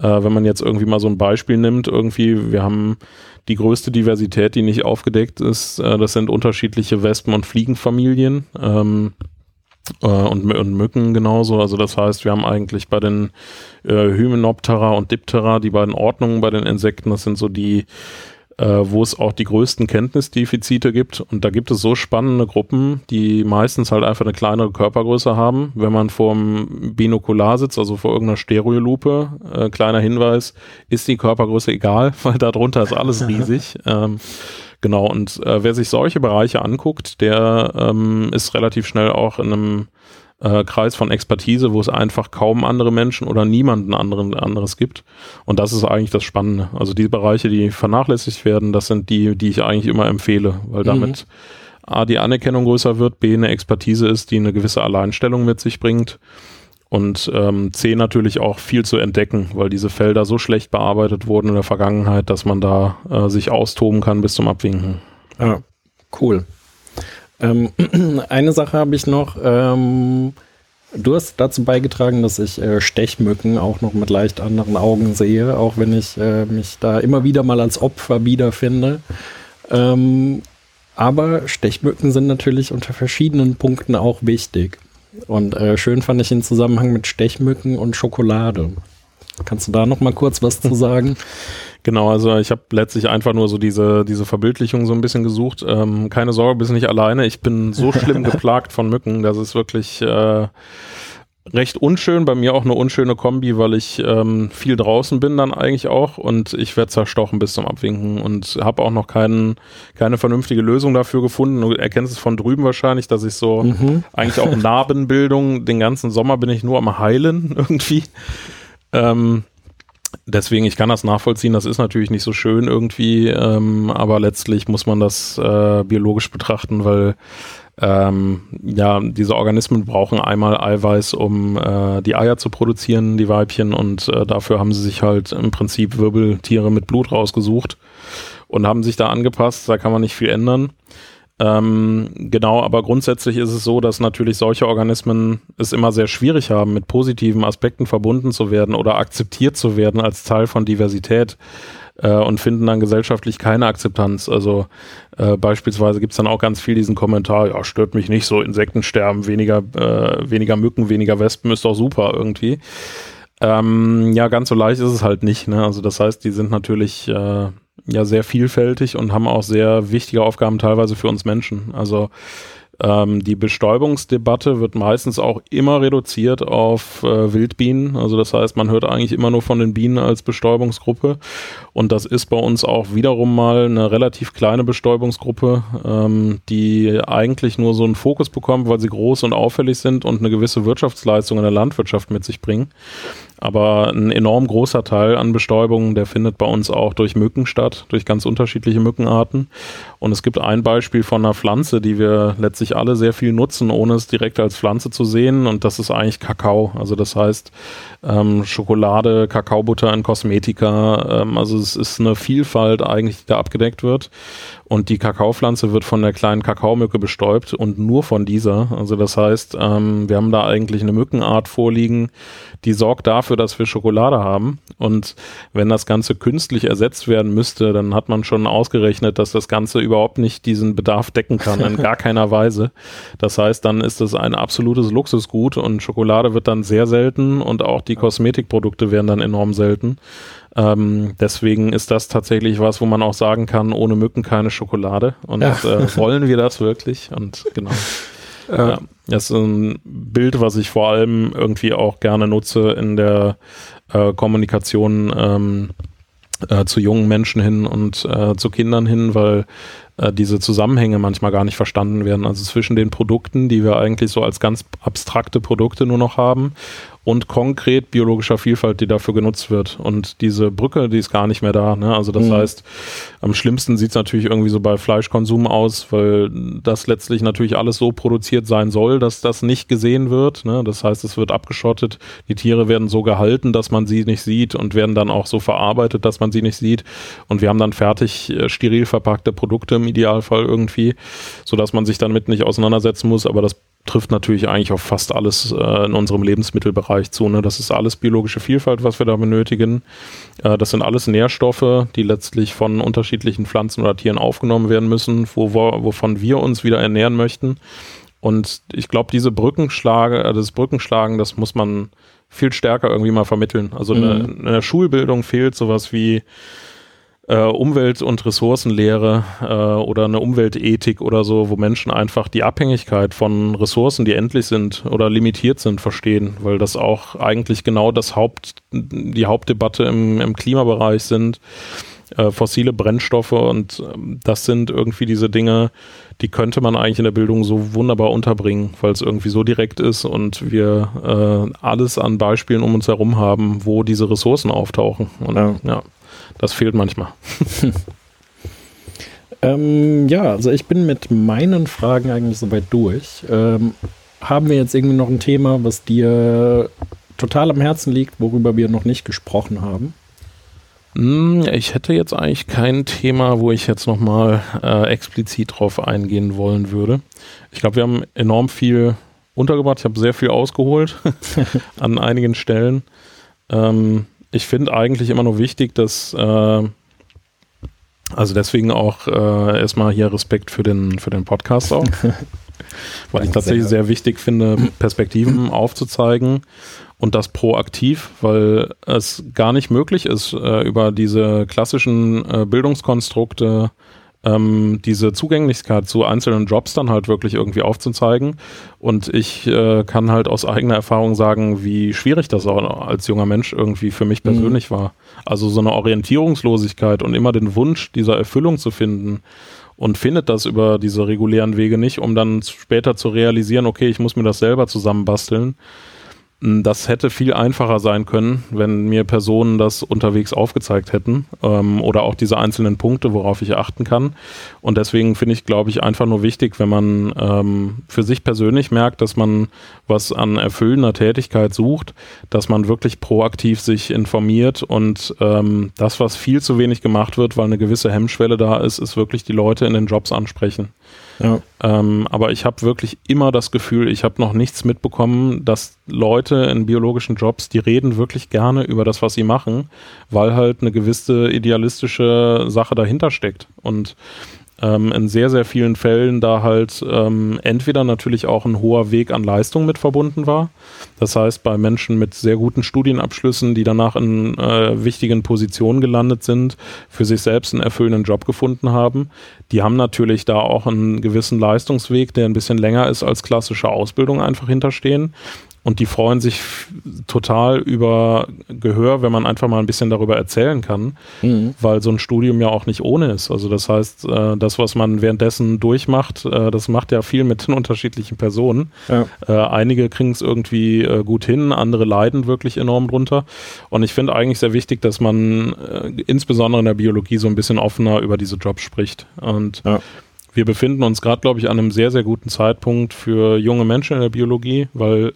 wenn man jetzt irgendwie mal so ein Beispiel nimmt, irgendwie, wir haben die größte Diversität, die nicht aufgedeckt ist, äh, das sind unterschiedliche Wespen- und Fliegenfamilien. Ähm, äh, und, und, Mücken genauso. Also das heißt, wir haben eigentlich bei den äh, Hymenoptera und Diptera, die beiden Ordnungen bei den Insekten, das sind so die äh, wo es auch die größten Kenntnisdefizite gibt. Und da gibt es so spannende Gruppen, die meistens halt einfach eine kleinere Körpergröße haben. Wenn man vorm Binokular sitzt, also vor irgendeiner Stereolupe, äh, kleiner Hinweis, ist die Körpergröße egal, <laughs> weil darunter ist alles <laughs> riesig. ähm, genau, und äh, wer sich solche Bereiche anguckt, der ähm, ist relativ schnell auch in einem äh, Kreis von Expertise, wo es einfach kaum andere Menschen oder niemanden anderen anderes gibt. Und das ist eigentlich das Spannende. Also die Bereiche, die vernachlässigt werden, das sind die, die ich eigentlich immer empfehle, weil damit mhm. A, die Anerkennung größer wird, B, eine Expertise ist, die eine gewisse Alleinstellung mit sich bringt und ähm, C natürlich auch viel zu entdecken, weil diese Felder so schlecht bearbeitet wurden in der Vergangenheit, dass man da äh, sich austoben kann bis zum Abwinken. Ja, cool. Ähm, <clears throat> eine Sache habe ich noch. Ähm, du hast dazu beigetragen, dass ich äh, Stechmücken auch noch mit leicht anderen Augen sehe, auch wenn ich äh, mich da immer wieder mal als Opfer wiederfinde. Ähm, aber Stechmücken sind natürlich unter verschiedenen Punkten auch wichtig. Und äh, schön fand ich den Zusammenhang mit Stechmücken und Schokolade. Kannst du da noch mal kurz was zu <laughs> sagen? Genau, also ich habe letztlich einfach nur so diese, diese Verbildlichung so ein bisschen gesucht. Ähm, keine Sorge, bist nicht alleine. Ich bin so schlimm <laughs> geplagt von Mücken, das ist wirklich äh, recht unschön. Bei mir auch eine unschöne Kombi, weil ich ähm, viel draußen bin dann eigentlich auch und ich werde zerstochen bis zum Abwinken und habe auch noch keinen, keine vernünftige Lösung dafür gefunden. Du erkennst es von drüben wahrscheinlich, dass ich so mhm. eigentlich auch <laughs> Narbenbildung, den ganzen Sommer bin ich nur am Heilen <laughs> irgendwie. Ähm, deswegen, ich kann das nachvollziehen, das ist natürlich nicht so schön irgendwie, ähm, aber letztlich muss man das äh, biologisch betrachten, weil ähm, ja, diese Organismen brauchen einmal Eiweiß, um äh, die Eier zu produzieren, die Weibchen, und äh, dafür haben sie sich halt im Prinzip Wirbeltiere mit Blut rausgesucht und haben sich da angepasst, da kann man nicht viel ändern. Ähm, genau, aber grundsätzlich ist es so, dass natürlich solche Organismen es immer sehr schwierig haben, mit positiven Aspekten verbunden zu werden oder akzeptiert zu werden als Teil von Diversität äh, und finden dann gesellschaftlich keine Akzeptanz. Also äh, beispielsweise gibt es dann auch ganz viel diesen Kommentar, ja, stört mich nicht so, Insektensterben, weniger, äh, weniger Mücken, weniger Wespen ist doch super irgendwie. Ähm, ja, ganz so leicht ist es halt nicht. Ne? Also das heißt, die sind natürlich äh, ja sehr vielfältig und haben auch sehr wichtige Aufgaben teilweise für uns Menschen. Also ähm, die Bestäubungsdebatte wird meistens auch immer reduziert auf äh, Wildbienen. Also das heißt, man hört eigentlich immer nur von den Bienen als Bestäubungsgruppe. Und das ist bei uns auch wiederum mal eine relativ kleine Bestäubungsgruppe, ähm, die eigentlich nur so einen Fokus bekommt, weil sie groß und auffällig sind und eine gewisse Wirtschaftsleistung in der Landwirtschaft mit sich bringen. Aber ein enorm großer Teil an Bestäubungen, der findet bei uns auch durch Mücken statt, durch ganz unterschiedliche Mückenarten. Und es gibt ein Beispiel von einer Pflanze, die wir letztlich alle sehr viel nutzen, ohne es direkt als Pflanze zu sehen. Und das ist eigentlich Kakao. Also das heißt ähm, Schokolade, Kakaobutter in Kosmetika. Ähm, also es ist eine Vielfalt eigentlich, die da abgedeckt wird. Und die Kakaopflanze wird von der kleinen Kakaomücke bestäubt und nur von dieser. Also das heißt, ähm, wir haben da eigentlich eine Mückenart vorliegen, die sorgt dafür, dass wir Schokolade haben. Und wenn das Ganze künstlich ersetzt werden müsste, dann hat man schon ausgerechnet, dass das Ganze überhaupt nicht diesen Bedarf decken kann, in gar <laughs> keiner Weise. Das heißt, dann ist es ein absolutes Luxusgut und Schokolade wird dann sehr selten und auch die Kosmetikprodukte werden dann enorm selten. Ähm, deswegen ist das tatsächlich was, wo man auch sagen kann, ohne Mücken keine Schokolade. Und ja. äh, wollen wir das wirklich? Und genau. <laughs> Ja, das ist ein Bild, was ich vor allem irgendwie auch gerne nutze in der äh, Kommunikation ähm, äh, zu jungen Menschen hin und äh, zu Kindern hin, weil äh, diese Zusammenhänge manchmal gar nicht verstanden werden. Also zwischen den Produkten, die wir eigentlich so als ganz abstrakte Produkte nur noch haben und konkret biologischer Vielfalt, die dafür genutzt wird. Und diese Brücke, die ist gar nicht mehr da. Ne? Also das mhm. heißt, am schlimmsten sieht es natürlich irgendwie so bei Fleischkonsum aus, weil das letztlich natürlich alles so produziert sein soll, dass das nicht gesehen wird. Ne? Das heißt, es wird abgeschottet, die Tiere werden so gehalten, dass man sie nicht sieht und werden dann auch so verarbeitet, dass man sie nicht sieht. Und wir haben dann fertig äh, steril verpackte Produkte im Idealfall irgendwie, sodass man sich damit nicht auseinandersetzen muss. Aber das trifft natürlich eigentlich auf fast alles äh, in unserem Lebensmittelbereich zu. Ne? Das ist alles biologische Vielfalt, was wir da benötigen. Äh, das sind alles Nährstoffe, die letztlich von unterschiedlichen Pflanzen oder Tieren aufgenommen werden müssen, wo, wo, wovon wir uns wieder ernähren möchten. Und ich glaube, diese Brückenschlage, äh, das Brückenschlagen, das muss man viel stärker irgendwie mal vermitteln. Also mhm. in, der, in der Schulbildung fehlt sowas wie äh, Umwelt- und Ressourcenlehre äh, oder eine Umweltethik oder so, wo Menschen einfach die Abhängigkeit von Ressourcen, die endlich sind oder limitiert sind, verstehen, weil das auch eigentlich genau das Haupt, die Hauptdebatte im, im Klimabereich sind. Äh, fossile Brennstoffe und ähm, das sind irgendwie diese Dinge, die könnte man eigentlich in der Bildung so wunderbar unterbringen, weil es irgendwie so direkt ist und wir äh, alles an Beispielen um uns herum haben, wo diese Ressourcen auftauchen. Und ja, ja das fehlt manchmal. <laughs> ähm, ja, also ich bin mit meinen Fragen eigentlich soweit durch. Ähm, haben wir jetzt irgendwie noch ein Thema, was dir total am Herzen liegt, worüber wir noch nicht gesprochen haben? Hm, ich hätte jetzt eigentlich kein Thema, wo ich jetzt nochmal äh, explizit drauf eingehen wollen würde. Ich glaube, wir haben enorm viel untergebracht. Ich habe sehr viel ausgeholt <laughs> an einigen Stellen. Ähm, ich finde eigentlich immer nur wichtig, dass äh, also deswegen auch äh, erstmal hier Respekt für den, für den Podcast auch. <laughs> weil ich tatsächlich sehr wichtig finde, Perspektiven <clears throat> aufzuzeigen und das proaktiv, weil es gar nicht möglich ist, äh, über diese klassischen äh, Bildungskonstrukte ähm, diese Zugänglichkeit zu einzelnen Jobs dann halt wirklich irgendwie aufzuzeigen. Und ich äh, kann halt aus eigener Erfahrung sagen, wie schwierig das auch als junger Mensch irgendwie für mich mhm. persönlich mhm. war. Also so eine Orientierungslosigkeit und immer den Wunsch dieser Erfüllung zu finden und findet das über diese regulären Wege nicht, um dann später zu realisieren, okay, ich muss mir das selber zusammenbasteln. Das hätte viel einfacher sein können, wenn mir Personen das unterwegs aufgezeigt hätten ähm, oder auch diese einzelnen Punkte, worauf ich achten kann. Und deswegen finde ich, glaube ich, einfach nur wichtig, wenn man ähm, für sich persönlich merkt, dass man was an erfüllender Tätigkeit sucht, dass man wirklich proaktiv sich informiert und ähm, das, was viel zu wenig gemacht wird, weil eine gewisse Hemmschwelle da ist, ist wirklich die Leute in den Jobs ansprechen. Ja. Ähm, aber ich habe wirklich immer das Gefühl, ich habe noch nichts mitbekommen, dass Leute in biologischen Jobs, die reden wirklich gerne über das, was sie machen, weil halt eine gewisse idealistische Sache dahinter steckt. Und ähm, in sehr, sehr vielen Fällen da halt ähm, entweder natürlich auch ein hoher Weg an Leistung mit verbunden war. Das heißt, bei Menschen mit sehr guten Studienabschlüssen, die danach in äh, wichtigen Positionen gelandet sind, für sich selbst einen erfüllenden Job gefunden haben, die haben natürlich da auch einen gewissen Leistungsweg, der ein bisschen länger ist als klassische Ausbildung einfach hinterstehen. Und die freuen sich total über Gehör, wenn man einfach mal ein bisschen darüber erzählen kann, mhm. weil so ein Studium ja auch nicht ohne ist. Also das heißt, äh, das, was man währenddessen durchmacht, äh, das macht ja viel mit den <laughs> unterschiedlichen Personen. Ja. Äh, einige kriegen es irgendwie gut hin, andere leiden wirklich enorm drunter. Und ich finde eigentlich sehr wichtig, dass man insbesondere in der Biologie so ein bisschen offener über diese Jobs spricht. Und ja wir befinden uns gerade, glaube ich, an einem sehr, sehr guten Zeitpunkt für junge Menschen in der Biologie, weil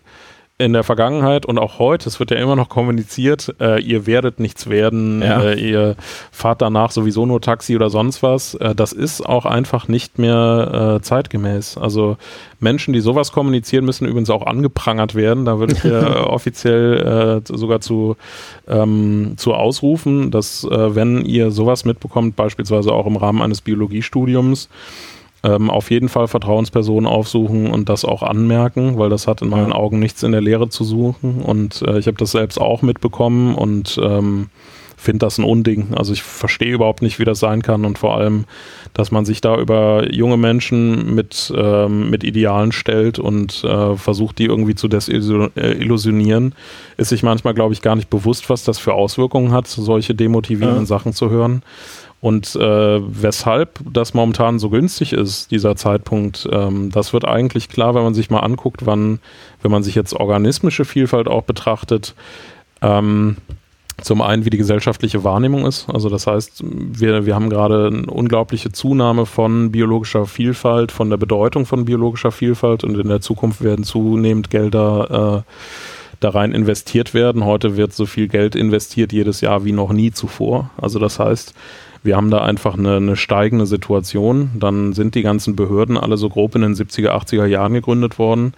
in der Vergangenheit und auch heute, es wird ja immer noch kommuniziert, äh, ihr werdet nichts werden, ja. äh, ihr fahrt danach sowieso nur Taxi oder sonst was. Äh, das ist auch einfach nicht mehr äh, zeitgemäß. Also Menschen, die sowas kommunizieren, müssen übrigens auch angeprangert werden. Da würde ich ja <laughs> offiziell äh, sogar zu, ähm, zu ausrufen, dass äh, wenn ihr sowas mitbekommt, beispielsweise auch im Rahmen eines Biologiestudiums, ähm, auf jeden Fall Vertrauenspersonen aufsuchen und das auch anmerken, weil das hat in meinen Augen nichts in der Lehre zu suchen. Und äh, ich habe das selbst auch mitbekommen und ähm, finde das ein Unding. Also ich verstehe überhaupt nicht, wie das sein kann und vor allem, dass man sich da über junge Menschen mit, ähm, mit Idealen stellt und äh, versucht, die irgendwie zu desillusionieren, ist sich manchmal, glaube ich, gar nicht bewusst, was das für Auswirkungen hat, solche demotivierenden ja. Sachen zu hören. Und äh, weshalb das momentan so günstig ist, dieser Zeitpunkt, ähm, das wird eigentlich klar, wenn man sich mal anguckt, wann, wenn man sich jetzt organismische Vielfalt auch betrachtet, ähm, zum einen, wie die gesellschaftliche Wahrnehmung ist. Also das heißt, wir, wir haben gerade eine unglaubliche Zunahme von biologischer Vielfalt, von der Bedeutung von biologischer Vielfalt und in der Zukunft werden zunehmend Gelder äh, da rein investiert werden. Heute wird so viel Geld investiert jedes Jahr wie noch nie zuvor. Also das heißt, wir haben da einfach eine, eine steigende Situation. Dann sind die ganzen Behörden alle so grob in den 70er, 80er Jahren gegründet worden.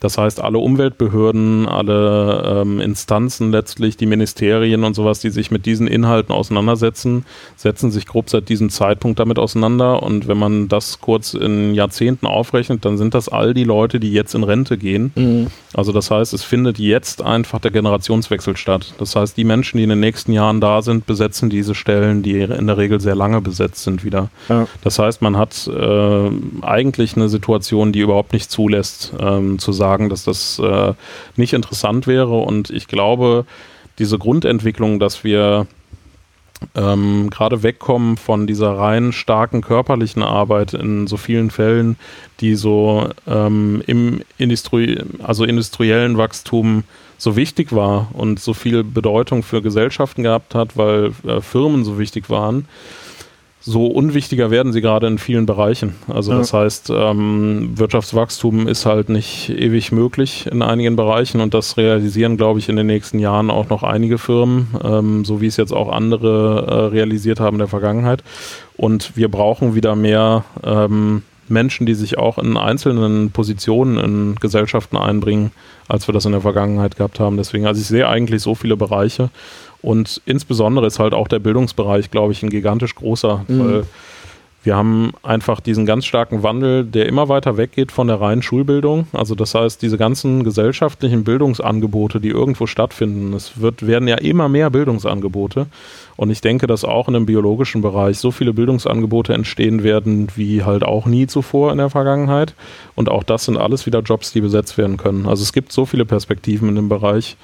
Das heißt, alle Umweltbehörden, alle ähm, Instanzen letztlich, die Ministerien und sowas, die sich mit diesen Inhalten auseinandersetzen, setzen sich grob seit diesem Zeitpunkt damit auseinander. Und wenn man das kurz in Jahrzehnten aufrechnet, dann sind das all die Leute, die jetzt in Rente gehen. Mhm. Also das heißt, es findet jetzt einfach der Generationswechsel statt. Das heißt, die Menschen, die in den nächsten Jahren da sind, besetzen diese Stellen, die in der Regel sehr lange besetzt sind, wieder. Ja. Das heißt, man hat äh, eigentlich eine Situation, die überhaupt nicht zulässt, ähm, zu sagen, sagen, dass das äh, nicht interessant wäre. Und ich glaube, diese Grundentwicklung, dass wir ähm, gerade wegkommen von dieser rein starken körperlichen Arbeit in so vielen Fällen, die so ähm, im Industrie, also industriellen Wachstum so wichtig war und so viel Bedeutung für Gesellschaften gehabt hat, weil äh, Firmen so wichtig waren, so unwichtiger werden sie gerade in vielen Bereichen. Also ja. das heißt, ähm, Wirtschaftswachstum ist halt nicht ewig möglich in einigen Bereichen und das realisieren, glaube ich, in den nächsten Jahren auch noch einige Firmen, ähm, so wie es jetzt auch andere äh, realisiert haben in der Vergangenheit. Und wir brauchen wieder mehr ähm, Menschen, die sich auch in einzelnen Positionen in Gesellschaften einbringen, als wir das in der Vergangenheit gehabt haben. Deswegen, also ich sehe eigentlich so viele Bereiche und insbesondere ist halt auch der Bildungsbereich, glaube ich, ein gigantisch großer, mhm. weil wir haben einfach diesen ganz starken Wandel, der immer weiter weggeht von der reinen Schulbildung. Also das heißt, diese ganzen gesellschaftlichen Bildungsangebote, die irgendwo stattfinden, es wird, werden ja immer mehr Bildungsangebote. Und ich denke, dass auch in dem biologischen Bereich so viele Bildungsangebote entstehen werden, wie halt auch nie zuvor in der Vergangenheit. Und auch das sind alles wieder Jobs, die besetzt werden können. Also es gibt so viele Perspektiven in dem Bereich.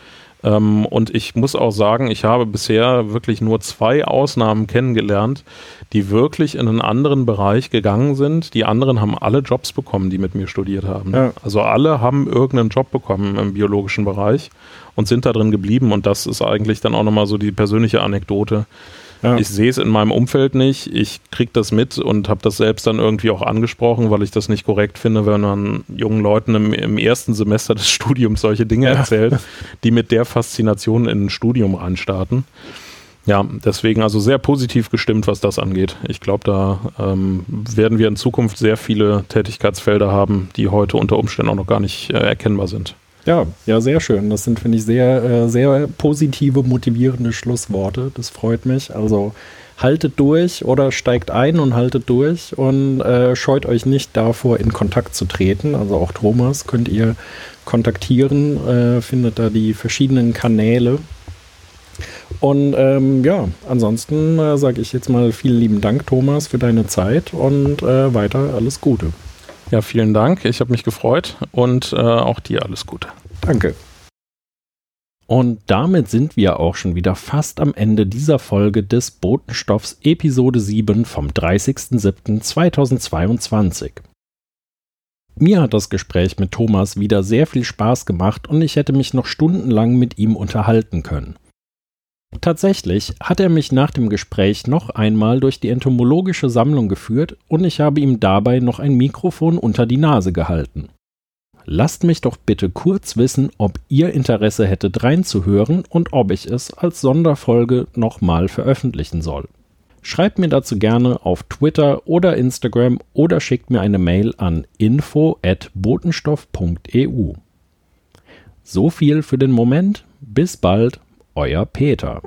Ähm, und ich muss auch sagen, ich habe bisher wirklich nur zwei Ausnahmen kennengelernt, die wirklich in einen anderen Bereich gegangen sind. Die anderen haben alle Jobs bekommen, die mit mir studiert haben. Ja. Also alle haben irgendeinen Job bekommen im biologischen Bereich und sind da drin geblieben. Und das ist eigentlich dann auch nochmal so die persönliche Anekdote. Ja. Ich sehe es in meinem Umfeld nicht. Ich kriege das mit und habe das selbst dann irgendwie auch angesprochen, weil ich das nicht korrekt finde, wenn man jungen Leuten im, im ersten Semester des <laughs> Studiums solche Dinge ja. erzählt, die mit der Faszination in ein Studium reinstarten. Ja, deswegen also sehr positiv gestimmt, was das angeht. Ich glaube, da ähm, werden wir in Zukunft sehr viele Tätigkeitsfelder haben, die heute unter Umständen auch noch gar nicht äh, erkennbar sind. Ja, ja, sehr schön. Das sind, finde ich, sehr, äh, sehr positive, motivierende Schlussworte. Das freut mich. Also haltet durch oder steigt ein und haltet durch und äh, scheut euch nicht davor, in Kontakt zu treten. Also auch Thomas könnt ihr kontaktieren, äh, findet da die verschiedenen Kanäle. Und ähm, ja, ansonsten äh, sage ich jetzt mal vielen lieben Dank, Thomas, für deine Zeit und äh, weiter alles Gute. Ja, vielen Dank. Ich habe mich gefreut und äh, auch dir alles Gute. Danke. Und damit sind wir auch schon wieder fast am Ende dieser Folge des Botenstoffs Episode 7 vom 30.07.2022. Mir hat das Gespräch mit Thomas wieder sehr viel Spaß gemacht und ich hätte mich noch stundenlang mit ihm unterhalten können. Tatsächlich hat er mich nach dem Gespräch noch einmal durch die entomologische Sammlung geführt und ich habe ihm dabei noch ein Mikrofon unter die Nase gehalten. Lasst mich doch bitte kurz wissen, ob ihr Interesse hättet reinzuhören und ob ich es als Sonderfolge nochmal veröffentlichen soll. Schreibt mir dazu gerne auf Twitter oder Instagram oder schickt mir eine Mail an info@botenstoff.eu. So viel für den Moment. Bis bald euer Peter.